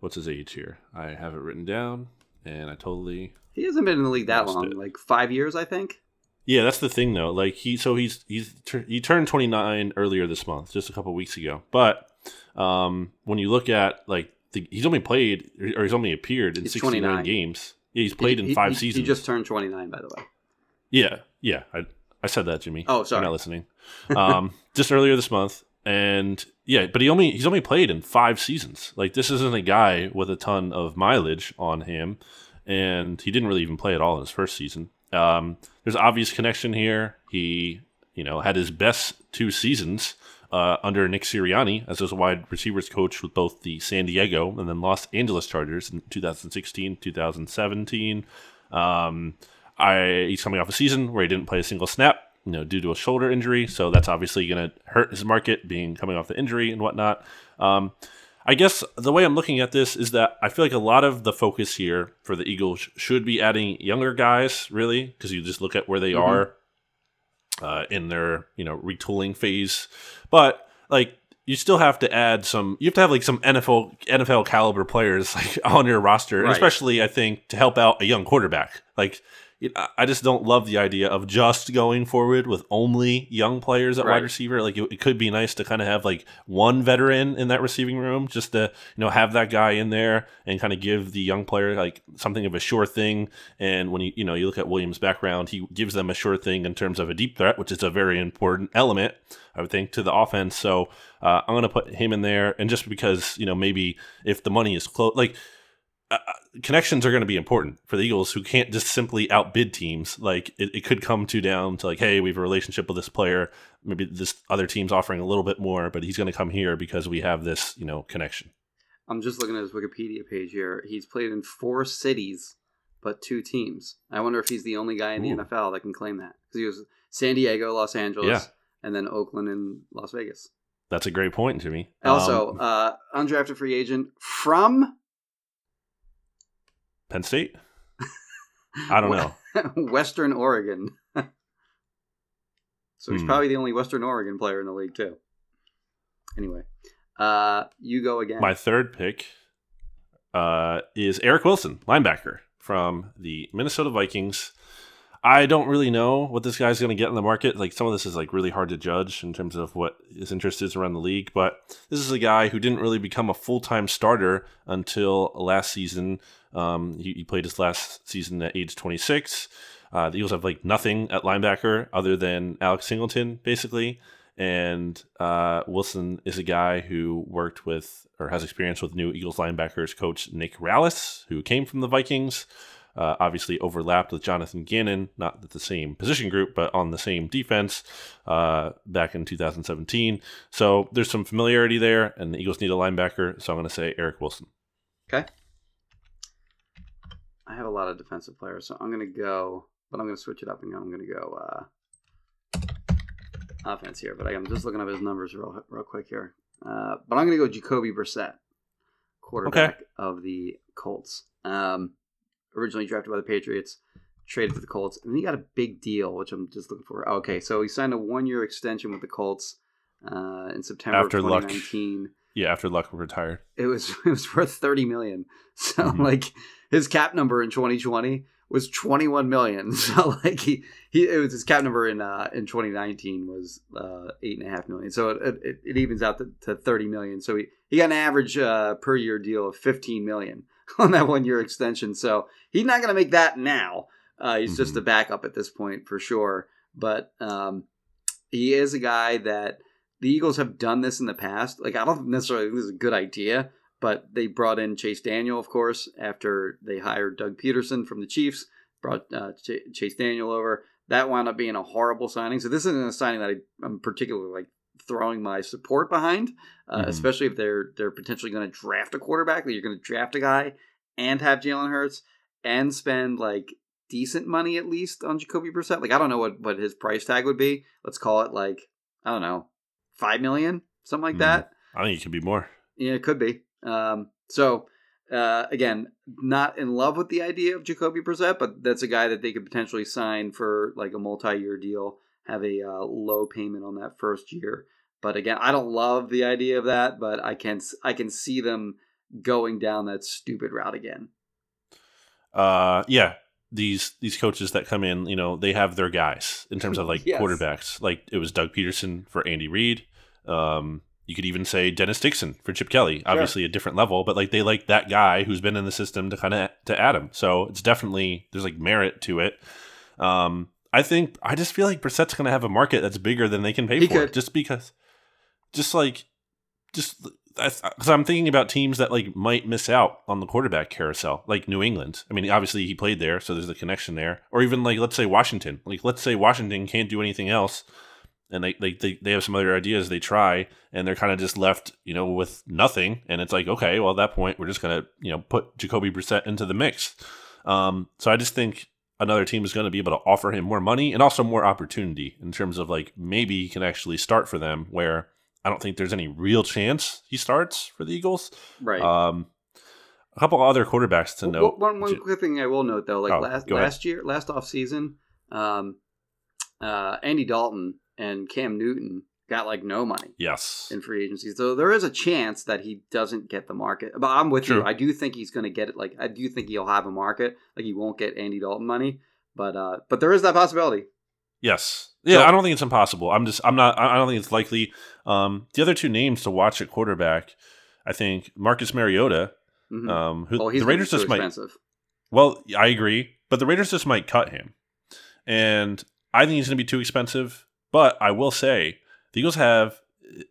what's his age here. I have it written down, and I totally He hasn't been in the league that long, it. like five years, I think. Yeah, that's the thing though. Like he, so he's he's he turned 29 earlier this month, just a couple weeks ago. But um, when you look at like the, he's only played or he's only appeared in He's 69 29. games. Yeah, he's played He- in five he- seasons. He just turned 29, by the way. yeah, yeah. I I said that, Jimmy. Oh, sorry, You're not listening. Um, just earlier this month, and yeah, but he only he's only played in five seasons. Like this isn't a guy with a ton of mileage on him, and he didn't really even play at all in his first season. Um, there's obvious connection here. He, you know, had his best two seasons uh, under Nick Sirianni as his wide receivers coach with both the San Diego and then Los Angeles Chargers in 2016, 2017. Um, I he's coming off a season where he didn't play a single snap, you know, due to a shoulder injury. So that's obviously going to hurt his market, being coming off the injury and whatnot. Um, I guess the way I'm looking at this is that I feel like a lot of the focus here for the Eagles should be adding younger guys, really, because you just look at where they Mhm. are uh, in their you know retooling phase. But like you still have to add some. You have to have like some NFL NFL caliber players like on your roster, Right. especially I think to help out a young quarterback. Like it- I- I just don't love the idea of just going forward with only young players at Right. wide receiver. Like it, it could be nice to kind of have like one veteran in that receiving room, just to you know have that guy in there and kind of give the young player like something of a sure thing. And when you you know you look at Williams' background, he gives them a sure thing in terms of a deep threat, which is a very important element, I would think, to the offense. So uh, I'm going to put him in there, and just because you know maybe if the money is close, like uh, connections are going to be important for the Eagles, who can't just simply outbid teams. Like it, it could come to down to like, hey, we have a relationship with this player. Maybe this other team's offering a little bit more, but he's going to come here because we have this, you know, connection. I'm just looking at his Wikipedia page here. He's played in four cities, but two teams. I wonder if he's the only guy in Ooh. the NFL that can claim that because he was San Diego, Los Angeles, Yeah. and then Oakland and Las Vegas. That's a great point, Jimmy. Also, Um, uh, undrafted free agent from Penn State. I don't know. Western Oregon. so he's Hmm. probably the only Western Oregon player in the league too. Anyway, uh, you go again. My third pick uh, is Eric Wilson, linebacker from the Minnesota Vikings. I don't really know what this guy's going to get in the market. Like some of this is like really hard to judge in terms of what his interest is around the league. But this is a guy who didn't really become a full time starter until last season. Um, he, he, played his last season at age 26. Uh, the Eagles have like nothing at linebacker other than Alex Singleton, basically. And uh, Wilson is a guy who worked with or has experience with new Eagles linebackers coach Nick Rallis, who came from the Vikings uh, obviously overlapped with Jonathan Gannon, not the same position group, but on the same defense uh, back in 2017. So there's some familiarity there, and the Eagles need a linebacker, so I'm going to say Eric Wilson. Okay. I have a lot of defensive players, so I'm going to go, but I'm going to switch it up and I'm going to go uh, offense here. But I'm just looking up his numbers real, real quick here. Uh, but I'm going to go Jacoby Brissett, quarterback okay. of the Colts. Um, originally drafted by the Patriots, traded to the Colts, and then he got a big deal, which I'm just looking for. Okay, so he signed a one year extension with the Colts uh, in September after of 2019. Luck. Yeah, after Luck retired. It was it was worth 30 million. So mm-hmm. like his cap number in 2020 was 21 million. So like he, he it was his cap number in uh, in 2019 was uh, eight and a half million. So it, it, it evens out to, to 30 million. So he, he got an average uh, per year deal of 15 million. on that one year extension. So he's not going to make that now. Uh, he's mm-hmm. just a backup at this point for sure. But um, he is a guy that the Eagles have done this in the past. Like I don't necessarily think this is a good idea, but they brought in Chase Daniel, of course, after they hired Doug Pederson from the Chiefs. Brought uh, Ch- Chase Daniel over. That wound up being a horrible signing. So this isn't a signing that I, I'm particularly like throwing my support behind, uh, mm-hmm. especially if they're they're potentially going to draft a quarterback. That you're going to draft a guy and have Jalen Hurts and spend like decent money at least on Jacoby Brissett. Like I don't know what what his price tag would be. Let's call it like I don't know five million, something like mm-hmm. that. I think it could be more. Yeah, it could be. Um, so uh, again, not in love with the idea of Jacoby Brissett, but that's a guy that they could potentially sign for like a multi-year deal, have a uh, low payment on that first year. But again, I don't love the idea of that, but I can I can see them going down that stupid route again. Uh, yeah, these these coaches that come in, you know, they have their guys in terms of like yes. quarterbacks. Like it was Doug Pederson for Andy Reid. Um, you could even say Dennis Dixon for Chip Kelly. Obviously, sure. a different level, but like they like that guy who's been in the system to kind of to add him. So it's definitely there's like merit to it. Um, I think I just feel like Brissett's going to have a market that's bigger than they can pay he for, could. just because, just like, just because I'm thinking about teams that like might miss out on the quarterback carousel, like New England. I mean, obviously he played there, so there's a connection there. Or even like let's say Washington. Like let's say Washington can't do anything else, and they they they, they have some other ideas they try, and they're kind of just left, you know, with nothing. And it's like, okay, well at that point we're just gonna you know put Jacoby Brissett into the mix. Um, so I just think another team is going to be able to offer him more money and also more opportunity in terms of like maybe he can actually start for them where I don't think there's any real chance he starts for the Eagles. Right. Um, a couple other quarterbacks to note. One, one quick thing I will note though, like oh, last last year, last off season, um, uh, Andy Dalton and Cam Newton got like no money. Yes. In free agency, so there is a chance that he doesn't get the market. But I'm with True. you. I do think he's going to get it. Like I do think he'll have a market. Like he won't get Andy Dalton money, but uh, but there is that possibility. Yes. Yeah, so, I don't think it's impossible. I'm just I'm not I don't think it's likely. Um, the other two names to watch at quarterback, I think Marcus Mariota, mm-hmm. um, who well, the Raiders just expensive. might. Well, I agree, but the Raiders just might cut him, and I think he's going to be too expensive. But I will say the Eagles have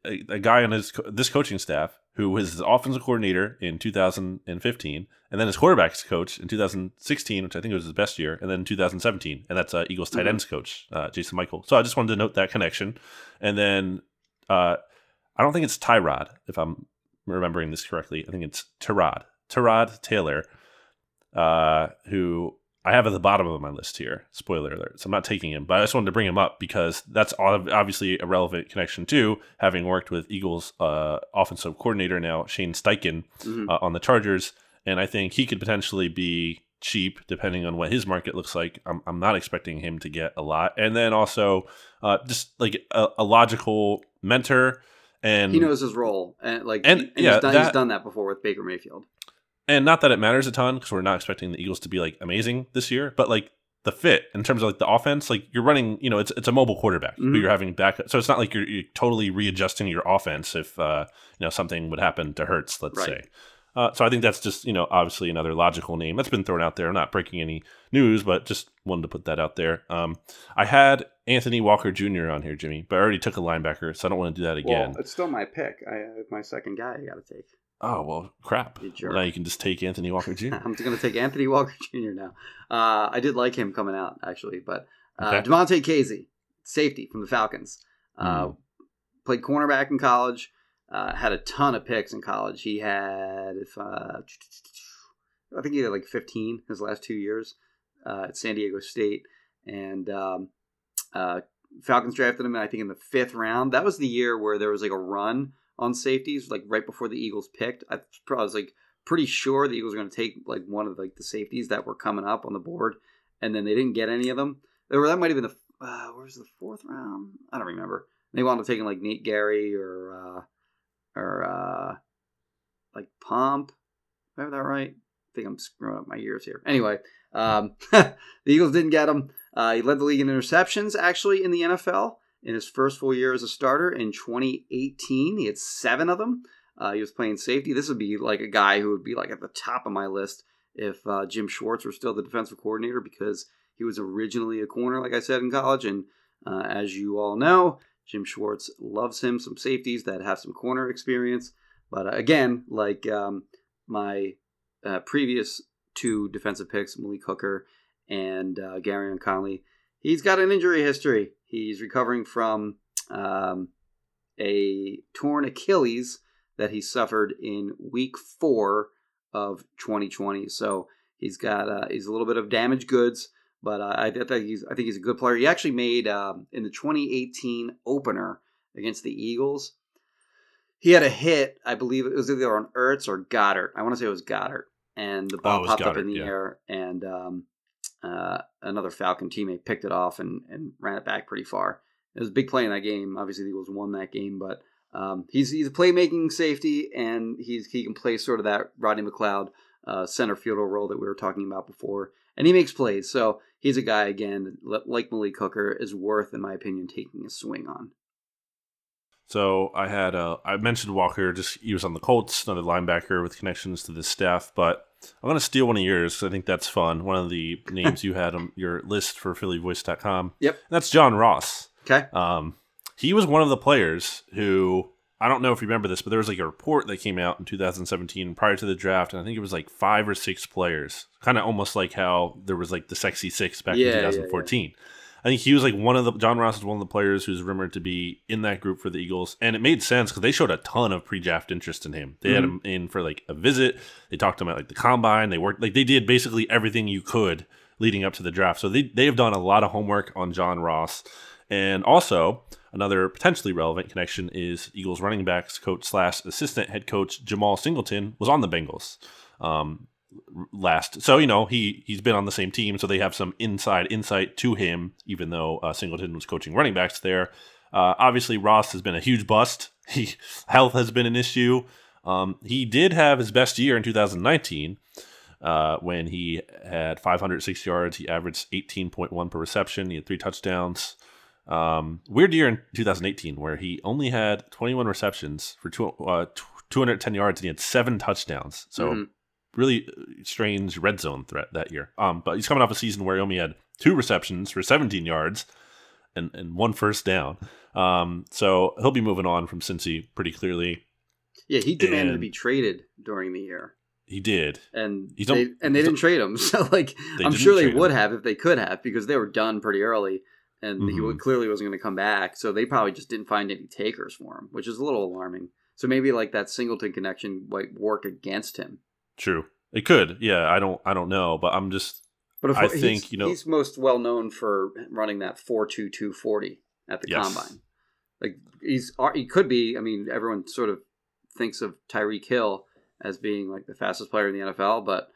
a, a guy on his this coaching staff who was his offensive coordinator in 2015, and then his quarterbacks coach in 2016, which I think was his best year, and then 2017, and that's uh, Eagles tight mm-hmm. ends coach uh, Jason Michael. So I just wanted to note that connection, and then uh, I don't think it's Tyrod if I'm remembering this correctly. I think it's Tyrod, Tyrod Taylor, uh, who I have at the bottom of my list here. Spoiler alert. So I'm not taking him, but I just wanted to bring him up because that's obviously a relevant connection too, having worked with Eagles uh, offensive coordinator now, Shane Steichen, mm-hmm. uh, on the Chargers. And I think he could potentially be cheap depending on what his market looks like. I'm, I'm not expecting him to get a lot. And then also uh, just like a, a, logical mentor. And he knows his role. And like, and, and yeah, he's, done, that, he's done that before with Baker Mayfield and not that it matters a ton because we're not expecting the Eagles to be like amazing this year, but like the fit in terms of like the offense. Like you're running, you know, it's it's a mobile quarterback, Mhm. but you're having back. So it's not like you're, you're totally readjusting your offense if uh, you know something would happen to Hurts, let's Right. say. Uh, so I think that's just you know obviously another logical name that's been thrown out there. I'm not breaking any news, but just wanted to put that out there. Um, I had Anthony Walker Jr. on here, Jimmy, but I already took a linebacker, so I don't want to do that again. Well, it's still my pick. I have my second guy. I got to take. Oh well, crap. You. Now you can just take Anthony Walker Jr. I'm going to take Anthony Walker Jr. now. Uh, I did like him coming out actually, but uh, Okay. Damontae Kazee, safety from the Falcons, uh, Mm. played cornerback in college. Uh, had a ton of picks in college. He had, if uh, I think he had like 15 his last two years uh, at San Diego State, and um, uh, Falcons drafted him. I think in the fifth round. That was the year where there was like a run on safeties, like right before the Eagles picked. I, was like pretty sure the Eagles were going to take like one of like the safeties that were coming up on the board, and then they didn't get any of them. Or that might have been the uh, where was the fourth round? I don't remember. They wound up taking like Nate Gerry or uh, or uh, like Pump. I have that right? I think I'm screwing up my years here. Anyway, um, the Eagles didn't get him. Uh, he led the league in interceptions actually in the NFL in his first full year as a starter in 2018. He had seven of them. Uh, he was playing safety. This would be like a guy who would be like at the top of my list if uh, Jim Schwartz were still the defensive coordinator because he was originally a corner, like I said in college. And uh, as you all know, Jim Schwartz loves him some safeties that have some corner experience. But uh, again, like um, my uh, previous two defensive picks, Malik Hooker and uh, Gareon Conley, he's got an injury history. He's recovering from um, a torn Achilles that he suffered in week four of 2020. So he's got uh, he's a little bit of damaged goods, but uh, I, I think he's I think he's a good player. He actually made um, in the 2018 opener against the Eagles. He had a hit, I believe it was either on Ertz or Goddard. I want to say it was Goddard, and the Oh, ball was popped up in the yeah. air, and um, uh, another Falcon teammate picked it off and, and ran it back pretty far. It was a big play in that game. Obviously, the Eagles won that game, but um, he's he's a playmaking safety, and he's he can play sort of that Rodney McLeod uh, center fielder role that we were talking about before, and he makes plays. So he's a guy again like Malik Hooker is worth, in my opinion, taking a swing on. So I had uh, I mentioned Walker. Just he was on the Colts, another linebacker with connections to the staff. But I'm going to steal one of yours I think that's fun. One of the names you had on your list for PhillyVoice.com. Yep. And that's John Ross. Okay. Um, he was one of the players who I don't know if you remember this, but there was like a report that came out in 2017 prior to the draft, and I think it was like five or six players, kind of almost like how there was like the sexy six back Yeah, in yeah, 2014. I think he was like one of the John Ross is one of the players who's rumored to be in that group for the Eagles, and it made sense because they showed a ton of pre-draft interest in him. They had him in for like a visit. They talked to him at like the combine. They worked like they did basically everything you could leading up to the draft. So they they have done a lot of homework on John Ross, and also another potentially relevant connection is Eagles running backs coach slash assistant head coach Jemal Singleton was on the Bengals. Um, last. So you know he he's been on the same team, so they have some inside insight to him. Even though uh, Singleton was coaching running backs there, uh, obviously Ross has been a huge bust. He health has been an issue. Um, he did have his best year in 2019 uh, when he had 506 yards. He averaged 18.1 per reception. He had three touchdowns. Um, weird year in 2018 where he only had 21 receptions for two, uh, 210 yards and he had seven touchdowns. So Mhm. Really uh, strange red zone threat that year. Um, but he's coming off a season where he only had two receptions for 17 yards and, and one first down. Um, so he'll be moving on from Cincy pretty clearly. Yeah, he demanded to be traded during the year. He did. and He's they, and they didn't trade him. So like, I'm sure they would him. have if they could have because they were done pretty early, and he Mhm. would, clearly wasn't going to come back. So they probably just didn't find any takers for him, which is a little alarming. So maybe like that Singleton connection might work against him. True. It could. Yeah, I don't I don't know, but I'm just But I think, you know- he's most well known for running that four two two forty at the Yes. combine. Like he's uh, he could be. I mean, everyone sort of thinks of Tyreek Hill as being like the fastest player in the NFL, but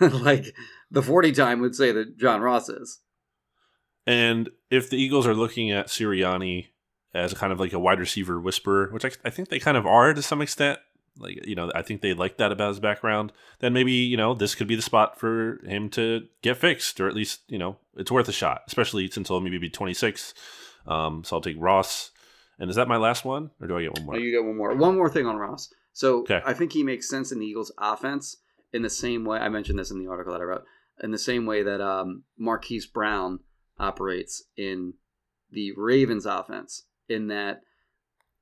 like the forty time would say that John Ross is. And if the Eagles are looking at Sirianni as kind of like a wide receiver whisperer, which I, I think they kind of are to some extent, Like you know, I think they like that about his background. Then maybe you know this could be the spot for him to get fixed, or at least you know it's worth a shot, especially since he'll maybe be 26. Um, so I'll take Ross. And is that my last one, or do I get one more? No, you get one more. One more thing on Ross. So Okay. I think he makes sense in the Eagles' offense in the same way I mentioned this in the article that I wrote. In the same way that um, Marquise Brown operates in the Ravens' offense, in that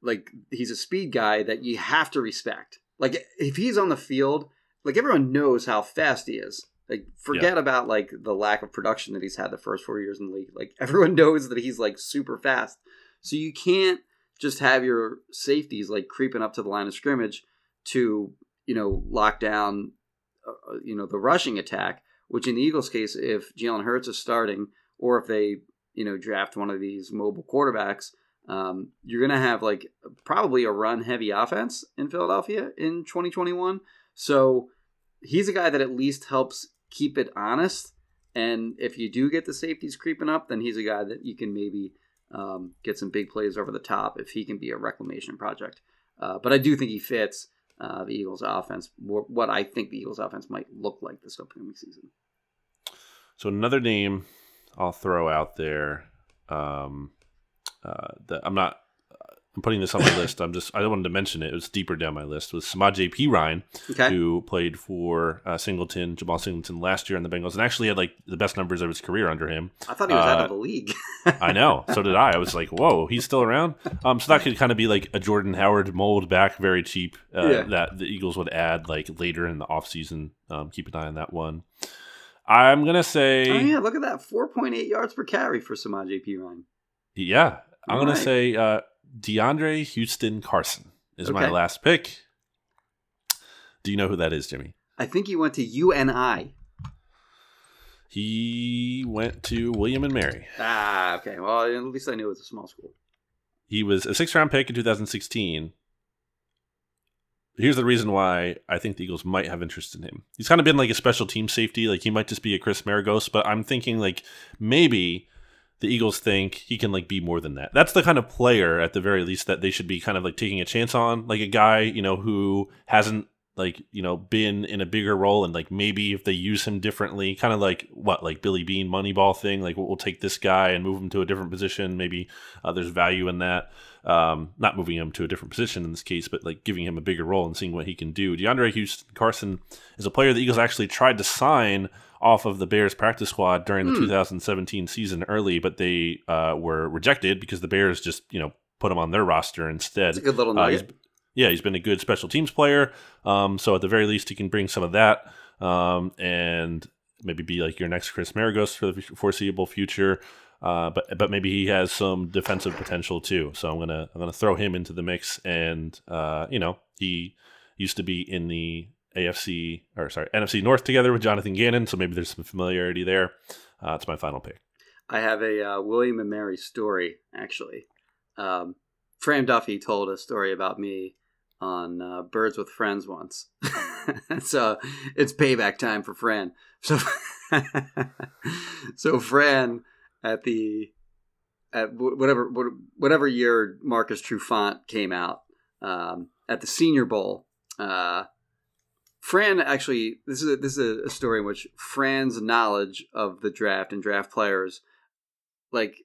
like he's a speed guy that you have to respect. Like if he's on the field, like everyone knows how fast he is. Like forget about like the lack of production that he's had the first four years in the league. Like everyone knows that he's like super fast. So you can't just have your safeties like creeping up to the line of scrimmage to you know lock down uh, you know the rushing attack. Which in the Eagles' case, if Jalen Hurts is starting, or if they you know draft one of these mobile quarterbacks, um, you're gonna have like probably a run heavy offense in Philadelphia in 2021. So he's a guy that at least helps keep it honest. And if you do get the safeties creeping up, then he's a guy that you can maybe um, get some big plays over the top if he can be a reclamation project. Uh, but I do think he fits uh, the Eagles' offense, what I think the Eagles' offense might look like this upcoming season. So another name I'll throw out there. Um, uh, that I'm not. I'm putting this on my list. I'm just. I wanted to mention it. It was deeper down my list. Was Samaj P. Ryan, Okay. who played for uh, Singleton, Jemal Singleton last year in the Bengals, and actually had like the best numbers of his career under him. I thought he was out uh, of the league. I know. So did I. I was like, whoa, he's still around. Um, so that could kind of be like a Jordan Howard mold back, very cheap. Uh, Yeah. That the Eagles would add like later in the offseason. Um, keep an eye on that one. I'm gonna say, oh yeah, look at that, 4.8 yards per carry for Samaj P. Ryan. yeah, I'm gonna Alright. say uh, DeAndre Houston Carson is my last pick. Do you know who that is, Jimmy? I think he went to UNI. He went to William and Mary. Ah, okay. Well, at least I knew it was a small school. He was a six round pick in 2016. Here's the reason why I think the Eagles might have interest in him. He's kind of been like a special team safety. Like he might just be a Chris Maragos, but I'm thinking like maybe the Eagles think he can like be more than that. That's the kind of player at the very least that they should be kind of like taking a chance on. Like a guy, you know, who hasn't like, you know, been in a bigger role and like maybe if they use him differently, kind of like what, like Billy Beane Moneyball thing, like we'll, take this guy and move him to a different position. Maybe uh, there's value in that. Um, not moving him to a different position in this case, but like giving him a bigger role and seeing what he can do. DeAndre Houston Carson is a player the Eagles actually tried to sign off of the Bears practice squad during the 2017 season early, but they uh, were rejected because the Bears just you know put him on their roster instead. It's a good little Uh, he's- yeah, he's been a good special teams player. Um, so at the very least, he can bring some of that um, and maybe be like your next Chris Maragos for the foreseeable future. Uh, but but maybe he has some defensive potential too. So I'm gonna I'm gonna throw him into the mix. And uh, you know he used to be in the AFC or sorry NFC North together with Jonathan Gannon. So maybe there's some familiarity there. Uh, that's my final pick. I have a uh, William and Mary story, actually. Um, Fran Duffy told a story about me on uh, Birds with Friends once. so it's payback time for Fran. So, so Fran at the at whatever whatever year Marcus Trufant came out um, at the Senior Bowl. Uh, Fran actually this is a, this is a story in which Fran's knowledge of the draft and draft players, like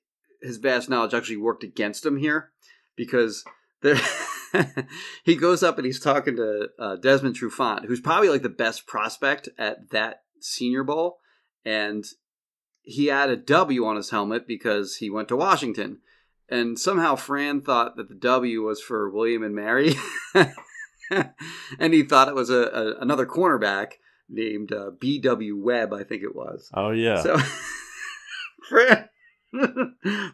his vast knowledge, actually worked against him here because there he goes up and he's talking to uh, Desmond Trufant, who's probably like the best prospect at that Senior Bowl, and he had a W on his helmet because he went to Washington. And somehow Fran thought that the W was for William and Mary. and he thought it was a, a another cornerback named uh, B.W. Webb, I think it was. Oh yeah, So Fran,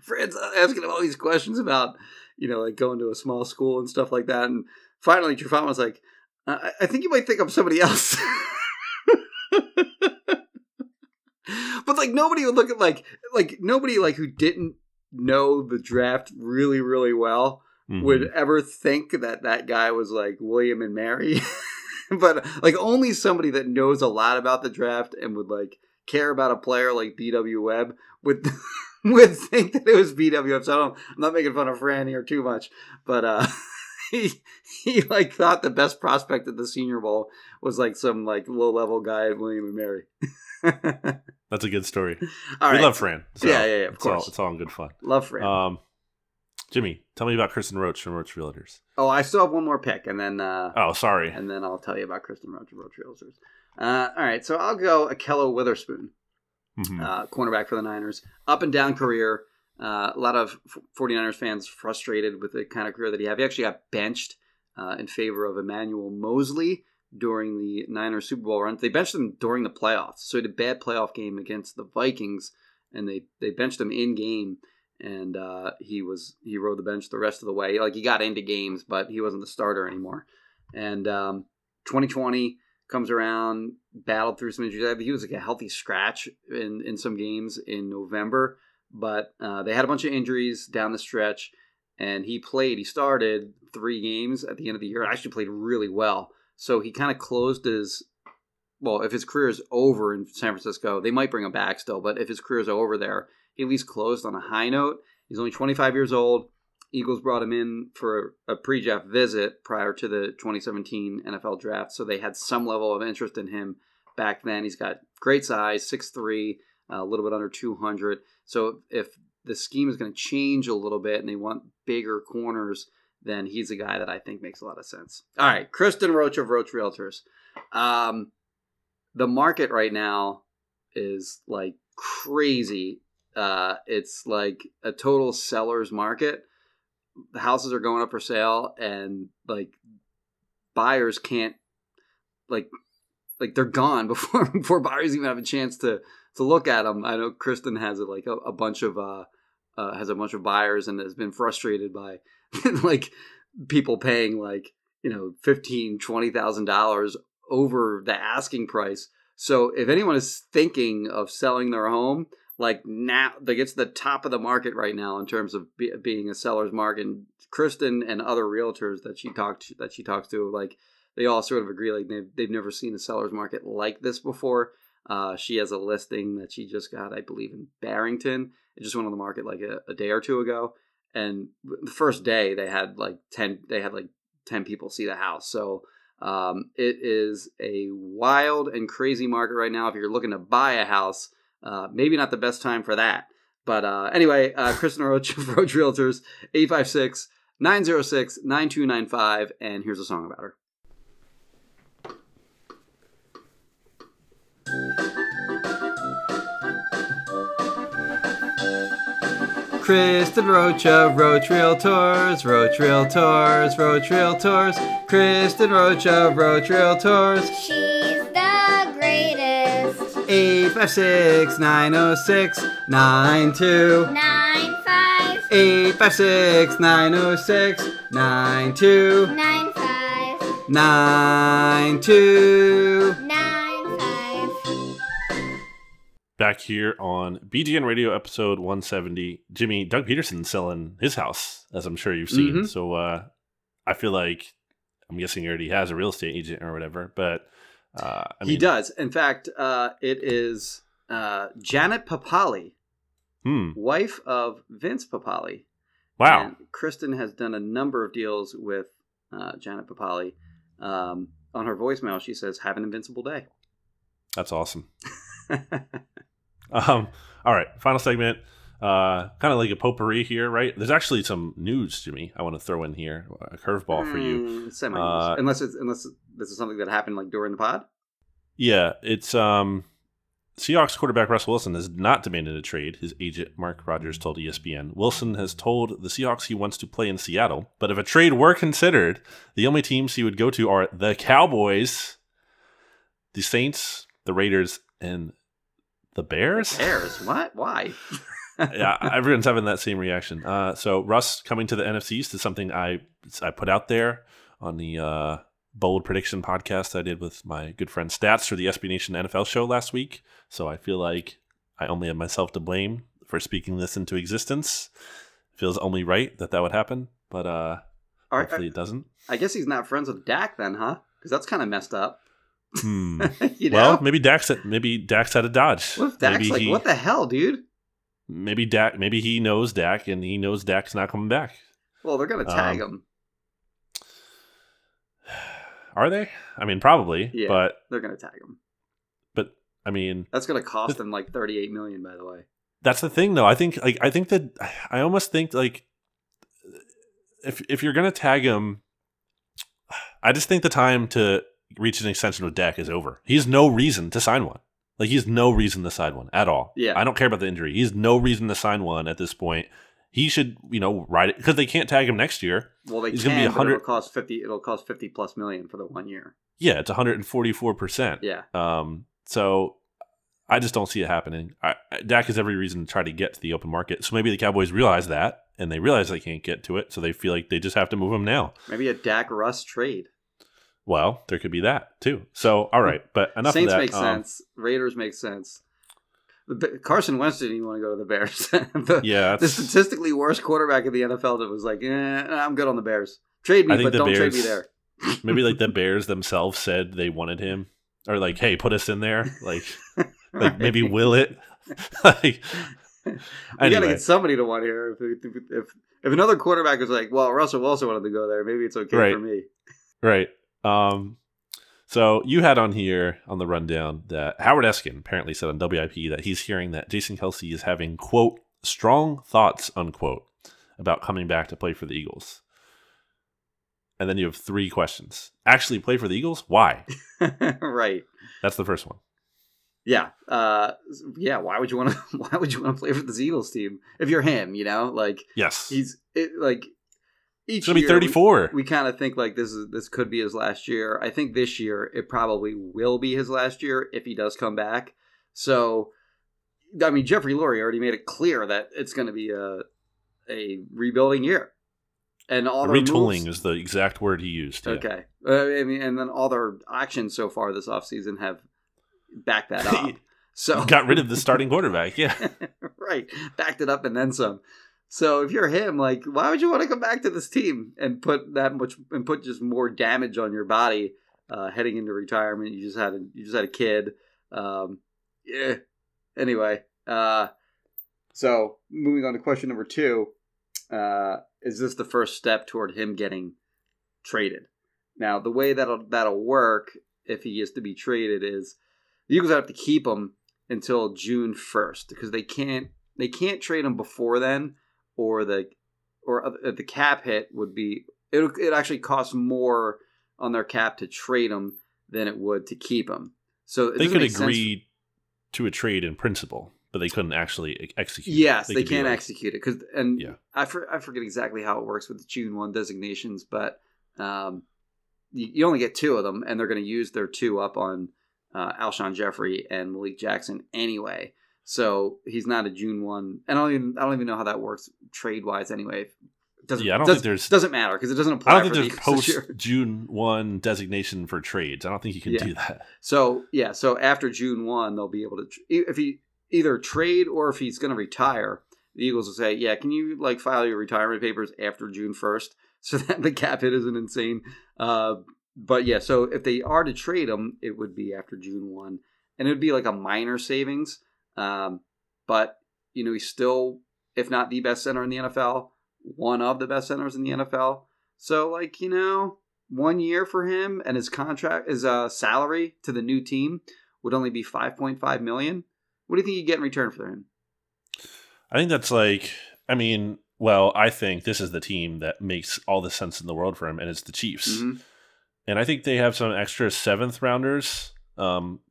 Fran's asking him all these questions about, you know, like going to a small school and stuff like that. And finally, Trufant was like, I, I think you might think I'm somebody else. but like nobody would look at like like nobody like who didn't know the draft really really well Mhm. would ever think that that guy was like William and Mary. but like only somebody that knows a lot about the draft and would like care about a player like BW Webb would would think that it was BW Webb. So I don't, I'm not making fun of Fran here too much, but uh he, he like thought the best prospect at the Senior Bowl was like some like low level guy at William and Mary. That's a good story. All we right. love Fran. so Yeah, yeah, yeah, of it's all, course. it's all in good fun. Love Fran. Um, Jimmy, tell me about Kristen Roach from Roach Realtors. oh, I still have one more pick, and then uh, Oh, sorry. and then I'll tell you about Kristen Roach and Roach Realtors. Uh, all right, so I'll go Ahkello Witherspoon. Mhm. uh, cornerback for the Niners. Up and down career. Uh, a lot of 49ers fans frustrated with the kind of career that he had. He actually got benched uh, in favor of Emmanuel Moseley during the Niners Super Bowl run. They benched him during the playoffs. So he had a bad playoff game against the Vikings, and they, they benched him in game. And uh, he was he rode the bench the rest of the way. Like he got into games, but he wasn't the starter anymore. And um, 2020 comes around, battled through some injuries. He was like a healthy scratch in, in some games in November, but uh, they had a bunch of injuries down the stretch, and he played. He started three games at the end of the year and actually played really well. So he kind of closed his. Well, if his career is over in San Francisco, they might bring him back still. But if his career is over there, he at least closed on a high note. He's only 25 years old. Eagles brought him in for a pre-draft visit prior to the 2017 NFL draft, so they had some level of interest in him back then. He's got great size, 6'3", a little bit under 200. So if the scheme is going to change a little bit and they want bigger corners, then he's a guy that I think makes a lot of sense. All right, Kristen Roach of Roach Realtors. Um, the market right now is like crazy. Uh, it's like a total seller's market the houses are going up for sale and like buyers can't like like they're gone before before buyers even have a chance to to look at them. I know Kristen has like a, a bunch of uh, uh has a bunch of buyers and has been frustrated by like people paying like you know fifteen twenty thousand dollars over the asking price. So if anyone is thinking of selling their home, like now like it's the top of the market right now in terms of be, being a seller's market and kristen and other realtors that she talked that she talks to like they all sort of agree like they've, they've never seen a seller's market like this before. Uh, she has a listing that she just got i believe in barrington. It just went on the market like a, a day or two ago. And the first day they had like 10 they had like 10 people see the house. So um, it is a wild and crazy market right now. If you're looking to buy a house uh, maybe not the best time for that. But uh, anyway, uh, Kristen Roach of Roach Realtors, 856 906 9295. And here's a song about her. Kristen Roach of Roach Realtors, Roach Realtors, Roach Realtors, Kristen Roach of Roach Realtors. She's. 856 906 92. Nine five 856 906 92. nine five 92. nine five. Back here on BGN Radio episode 170. Jimmy, Doug Pederson selling his house, as I'm sure you've seen. Mhm. So uh, I feel like, I'm guessing he already has a real estate agent or whatever. But uh, I mean, he does. In fact, uh, it is uh, Janet Papale, Hmm. wife of Vince Papale. Wow. And Kristen has done a number of deals with uh, Janet Papale. Um, on her voicemail, she says, "Have an invincible day." That's awesome. Um, all right, final segment. Uh, kind of like a potpourri here, right? There's actually some news, Jimmy. I want to throw in here a curveball for you. Mm, semi Uh, unless it's unless this is something that happened like during the pod. Yeah, it's um, Seahawks quarterback Russell Wilson has not demanded a trade. His agent Mark Rogers told ESPN. Wilson has told the Seahawks he wants to play in Seattle, but if a trade were considered, the only teams he would go to are the Cowboys, the Saints, the Raiders, and the Bears. Bears, what? Why? yeah, everyone's having that same reaction. Uh, so Russ coming to the NFC East is something I I put out there on the uh, bold prediction podcast I did with my good friend Stats for the SB Nation NFL show last week. So I feel like I only have myself to blame for speaking this into existence. It Feels only right that that would happen, but uh, Are- hopefully it doesn't. I guess he's not friends with Dak then, huh? Because that's kind of messed up. Hmm. you know? Well, maybe Dax maybe Dax had a dodge. what if Dak's maybe like, he, what the hell, dude? Maybe Dak maybe he knows Dak and he knows Dak's not coming back. Well, they're gonna tag Um, him. Are they? I mean, probably. Yeah. But They're going to tag him. but I mean, That's going to cost them like 38 million, by the way. that's the thing though. I think like I think that I almost think like if if you're gonna tag him, I just think the time to reach an extension with Dak is over. He has no reason to sign one. Like he has no reason to sign one at all. Yeah. I don't care about the injury. He has no reason to sign one at this point. He should, you know, ride it because they can't tag him next year. Well, they He's can, gonna be but it'll cost 50. It'll cost 50 plus million for the one year. Yeah, it's 144 percent. Yeah. Um, so I just don't see it happening. I- Dak has every reason to try to get to the open market. So maybe the Cowboys realize that, and they realize they can't get to it, so they feel like they just have to move him now. Maybe a Dak Russ trade. Well, there could be that too. So all right, but enough Saints of that. Saints make Um, sense. Raiders make sense. The Carson Wentz didn't even want to go to the Bears. the, Yeah, the statistically worst quarterback in the NFL that was like, eh, I'm good on the Bears. Trade me, but don't trade me there. maybe like the Bears themselves said they wanted him, or like, hey, put us in there. Like, like maybe will it? like, We got to get somebody to want here. If, if, if, another quarterback was like, well, Russell Wilson wanted to go there, maybe it's okay Right. for me. Right. Um, so you had on here on the rundown that Howard Eskin apparently said on WIP that he's hearing that Jason Kelce is having quote strong thoughts unquote about coming back to play for the Eagles. And then you have three questions. Actually, play for the Eagles? Why? right. That's the first one. Yeah. Uh, yeah. Why would you want to? Why would you want to play for this Eagles team if you're him? You know, like Yes. he's it, like each gonna be year we- 34. We, kind of think like this is this could be his last year. I think this year it probably will be his last year if he does come back. So, I mean, Jeffrey Lurie already made it clear that it's going to be a a rebuilding year, and all Retooling moves- is the exact word he used. yeah. Okay. Uh, I mean, and then all their actions so far this offseason have backed that up. So Got rid of the starting quarterback. Yeah. right, backed it up and then some. So if you're him, like, why would you want to come back to this team and put that much and put just more damage on your body uh, heading into retirement? You just had a you just had a kid. Um, yeah. Anyway, uh, so moving on to question number two, uh, is this the first step toward him getting traded? Now, the way that'll that'll work if he is to be traded is the Eagles have to keep him until June first because they can't they can't trade him before then, or the or uh, the cap hit would be it it actually costs more on their cap to trade him than it would to keep him. So They could agree to a trade in principle, but they couldn't actually execute. it. Yes, they, be can't like- execute it because and Yeah. I for, I forget exactly how it works with the June one designations, but um, you, you only get two of them, and they're going to use their two up on uh, Alshon Jeffery and Malik Jackson anyway. So he's not a June one, and I don't even I don't even know how that works trade wise anyway. Doesn't Yeah, I don't does, think there's- doesn't matter because it doesn't apply. I don't think there's post Eagles this year. June one designation for trades. I don't think you can Yeah. do that. So yeah, so after June one, they'll be able to if he either trade or if he's going to retire, the Eagles will say, "Yeah, can you like file your retirement papers after June first, so that the cap hit isn't insane." Uh, but yeah, so if they are to trade him, it would be after June one, and it would be like a minor savings. Um, but you know, he's still, if not the best center in the NFL, one of the best centers in the NFL. So like you know, one year for him and his contract his uh, salary to the new team would only be 5.5 million what do you think you get in return for him I think that's like, I mean, well, I think this is the team that makes all the sense in the world for him, and it's the Chiefs. Mhm. And I think they have some extra seventh rounders. Um,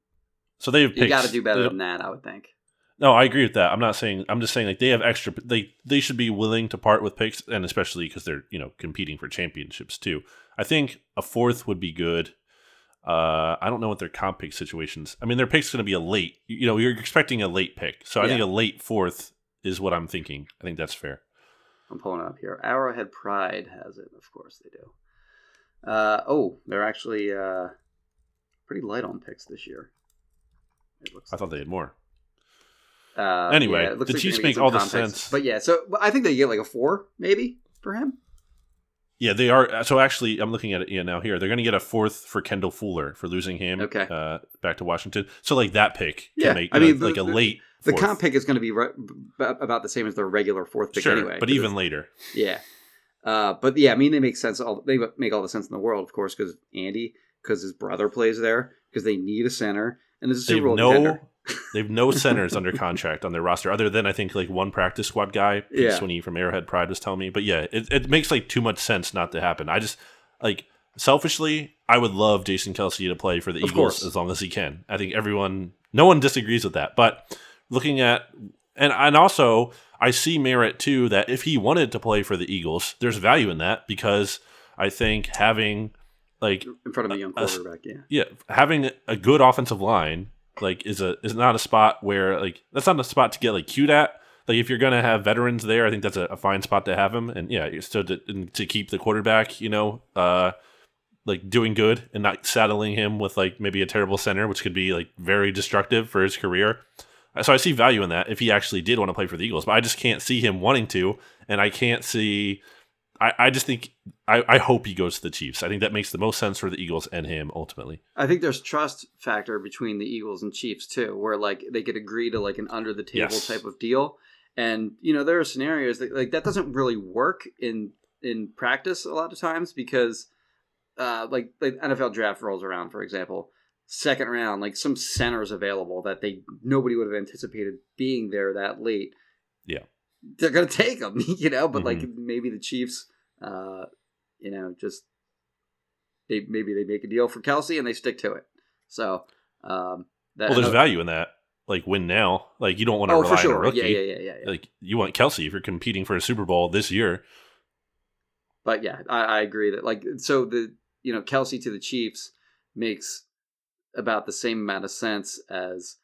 so they have you got to do better than that i would think No, I agree with that. I'm not saying. I'm just saying like they have extra. They they should be willing to part with picks, and especially because they're you know competing for championships too. I think a fourth would be good. Uh, I don't know what their comp pick situations. I mean, their pick's going to be a late. You know, you're expecting a late pick, so I think a late fourth is what I'm thinking. I think that's fair. i'm pulling it up here arrowhead pride has it of course they do uh, oh they're actually uh, pretty light on picks this year it looks I thought they had more. Uh, Anyway, looks the like Chiefs make all some the sense. But yeah, so I think they get like a four maybe for him. Yeah, they are. So actually, I'm looking at it yeah, now here. They're going to get a fourth for Kendall Fuller for losing him Okay. uh, back to Washington. So like that pick can Yeah, make I you know, mean, the- like a the- late. The fourth. comp pick is going to be re- about the same as their regular fourth pick sure, anyway. But even later. yeah. Uh, but yeah, I mean they make sense. All they make all the sense in the world, of course, because Andy because his brother plays there because they need a center and it's a They've Super Bowl no contender. They've no centers under contract on their roster other than I think like one practice squad guy, Pete Yeah. Sweeney from Arrowhead Pride was telling me. But yeah, it, it makes like too much sense not to happen. I just like selfishly, I would love Jason Kelce to play for the Of Eagles course. as long as he can. I think everyone, no one disagrees with that. But looking at and and also I see merit too that if he wanted to play for the Eagles, there's value in that because I think having like in front of a young a quarterback. Yeah, yeah, having a good offensive line like is a is not a spot where like that's not a spot to get like cute at. Like if you're gonna have veterans there, I think that's a, a fine spot to have him. And yeah, still to, to keep the quarterback, you know, uh, like doing good and not saddling him with like maybe a terrible center, which could be like very destructive for his career. Uh, So I see value in that if he actually did want to play for the Eagles, but I just can't see him wanting to, and I can't see. I, I just think I, I hope he goes to the Chiefs. I think that makes the most sense for the Eagles and him ultimately. I think there's trust factor between the Eagles and Chiefs too, where like they could agree to like an under the table Yes. type of deal, and you know there are scenarios that like that doesn't really work in in practice a lot of times because uh like the NFL draft rolls around for example second round like some centers available that they nobody would have anticipated being there that late Yeah. They're gonna take them you know but like Mm-hmm. maybe the Chiefs uh you know just they maybe they make a deal for Kelce and they stick to it so um that Well, there's another- value in that. Like win now. Like you don't want to oh rely for on a sure rookie. yeah yeah yeah yeah, yeah. Like you want Kelce if you're competing for a Super Bowl this year. but yeah, I, I agree that like so the you know Kelce to the Chiefs makes about the same amount of sense as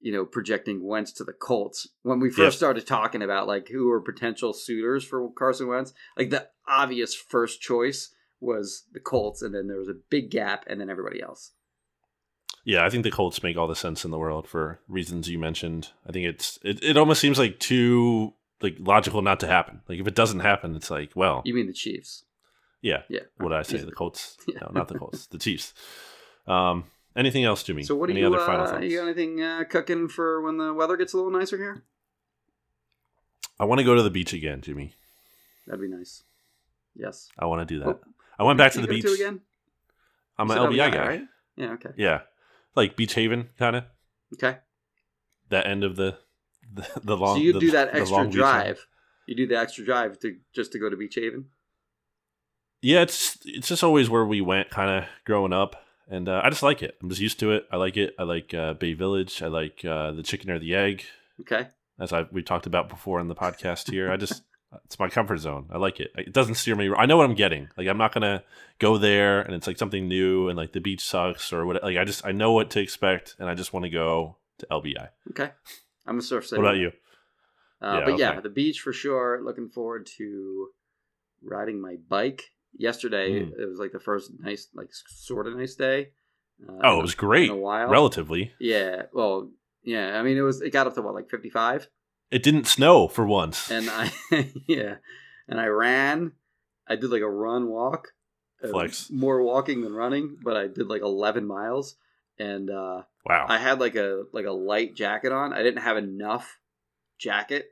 you know projecting Wentz to the Colts. When we first started talking about like who are potential suitors for Carson Wentz, like the obvious first choice was the Colts, and then there was a big gap, and then everybody else. Yeah, I think the Colts make all the sense in the world for reasons you mentioned. I think it's it, it almost seems like too like logical not to happen. Like if it doesn't happen, it's like, well, You mean the Chiefs? yeah. Yeah. What I say? The Colts? Yeah. No, not the Colts. The Chiefs. Um, anything else, Jimmy? So what do Any you other final uh, thoughts? you got anything uh, cooking for when the weather gets a little nicer here? I want to go to the beach again, Jimmy. That'd be nice. Yes. I want to do that. Oh. I went back to the beach. again. I'm an said LBI guy. right? Yeah. Okay. Yeah, like Beach Haven, kind of Okay. that end of the the, the long. so you the- do that extra long beach line. drive. You do the extra drive to just to go to Beach Haven. Yeah, it's it's just always where we went, kind of growing up, and uh, I just like it. I'm just used to it. I like it. I like uh, Bay Village. I like uh, the chicken or the egg, Okay. as I we talked about before in the podcast here. I just it's my comfort zone. I like it. It doesn't steer me. I know what I'm getting. Like I'm not gonna go there and it's like something new and like the beach sucks or what. Like I just I know what to expect and I just want to go to LBI. Okay. I'm a surf. What about you? Uh, Yeah, but yeah, the beach for sure. Looking forward to riding my bike. Yesterday Mm. it was like the first nice, like sort of nice day. Uh, Oh, it was great. In a while. Relatively, Yeah. Well, yeah. I mean, it was. It got up to what, like 55, it didn't snow for once. and I, yeah, and I ran. I did like a run walk. Flex. More walking than running, but I did like 11 miles, and uh, wow. I had like a like a light jacket on. I didn't have enough jacket,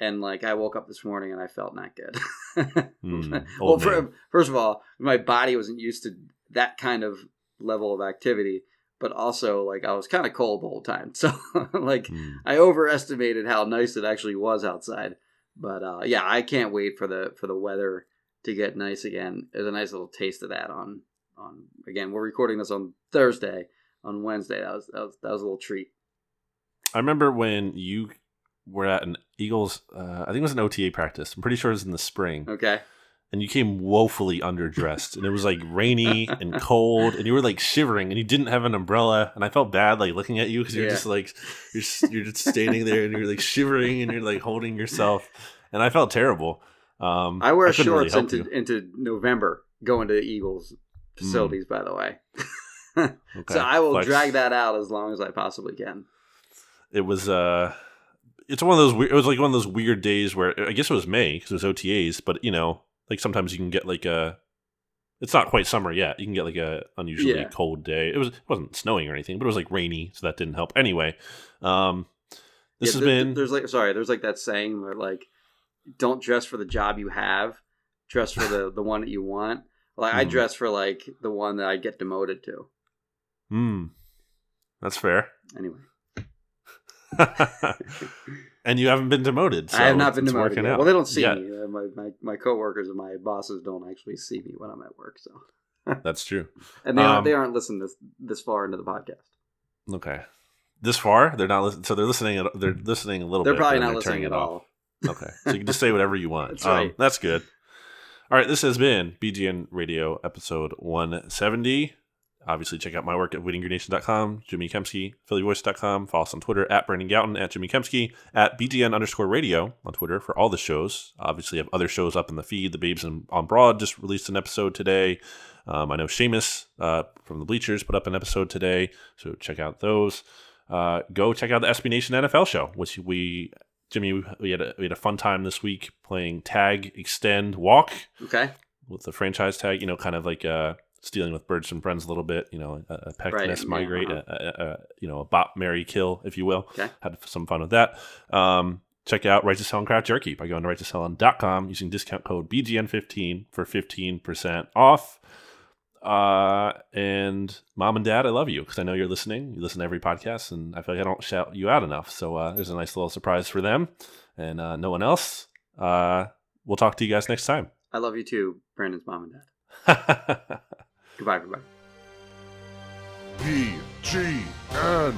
and like I woke up this morning and I felt not good. Hmm, well, man. first of all, my body wasn't used to that kind of level of activity, but also like I was kind of cold the whole time. So like Hmm. I overestimated how nice it actually was outside. But uh, yeah, I can't wait for the for the weather to get nice again. There's a nice little taste of that on on again. We're recording this on Thursday. On Wednesday, that was that was that was a little treat. I remember when you were at an Eagles, uh, I think it was an OTA practice. I'm pretty sure it was in the spring, Okay. and you came woefully underdressed, and it was like rainy and cold, and you were like shivering, and you didn't have an umbrella, and I felt bad like looking at you because you're Yeah. just like you're you're just standing there and you're like shivering and you're like holding yourself, and I felt terrible. Um, I wear really shorts into you. into November going to the Eagles facilities. By the way, Okay, so I will flex. drag that out as long as I possibly can. it was uh it's one of those weird it was like one of those weird days where i guess it was may because it was otas but you know like sometimes you can get like a it's not quite summer yet you can get like a unusually Yeah. cold day it was it wasn't snowing or anything but it was like rainy so that didn't help anyway um this Yeah, has there- been there's like sorry, there's like that saying where like don't dress for the job you have, dress for the the one that you want. Like I Mhm. dress for like the one that I get demoted to. Hmm. That's fair. Anyway, and you haven't been demoted. So I have not been demoted. Yet. out. Well, they don't see Yeah, me. Uh, my, my my coworkers and my bosses don't actually see me when I'm at work. So, That's true. and they aren't, Um, they aren't listening this this far into the podcast. Okay. This far, they're not. Lis- so they're listening. They're listening a little bit. They're bit. probably not they're listening at all. Okay, so you can just say whatever you want. That's Um, right. that's good. All right, this has been BGN Radio episode 170. Obviously, check out my work at bleedinggreennation.com, Jimmy Kempski, phillyvoice.com. Follow us on Twitter at Brandon Gowton, at Jimmy Kempski, at BGN underscore radio on Twitter for all the shows. Obviously, have other shows up in the feed. The Babes on Broad just released an episode today. Um, I know Seamus uh, from the Bleachers put up an episode today, so check out those. Uh, go check out the SB Nation NFL show, which we Jimmy, we had a we had a fun time this week playing tag, extend, walk Okay, with the franchise tag. You know, kind of like uh, stealing with birds and friends a little bit. You know, a, a peck, Right, nest, yeah, migrate, uh-huh. a, a, a, you know, a bop, marry, kill, if you will. Okay. Had some fun with that. Um, check out Righteous Felon and Craft Jerky by going to righteousfelon.com using discount code BGN15 for 15% off. Uh, and mom and dad, I love you because I know you're listening. You listen to every podcast, and I feel like I don't shout you out enough. So uh, there's a nice little surprise for them and uh, no one else. Uh, we'll talk to you guys next time. I love you too, Brandon's mom and dad. Goodbye, everybody. B G N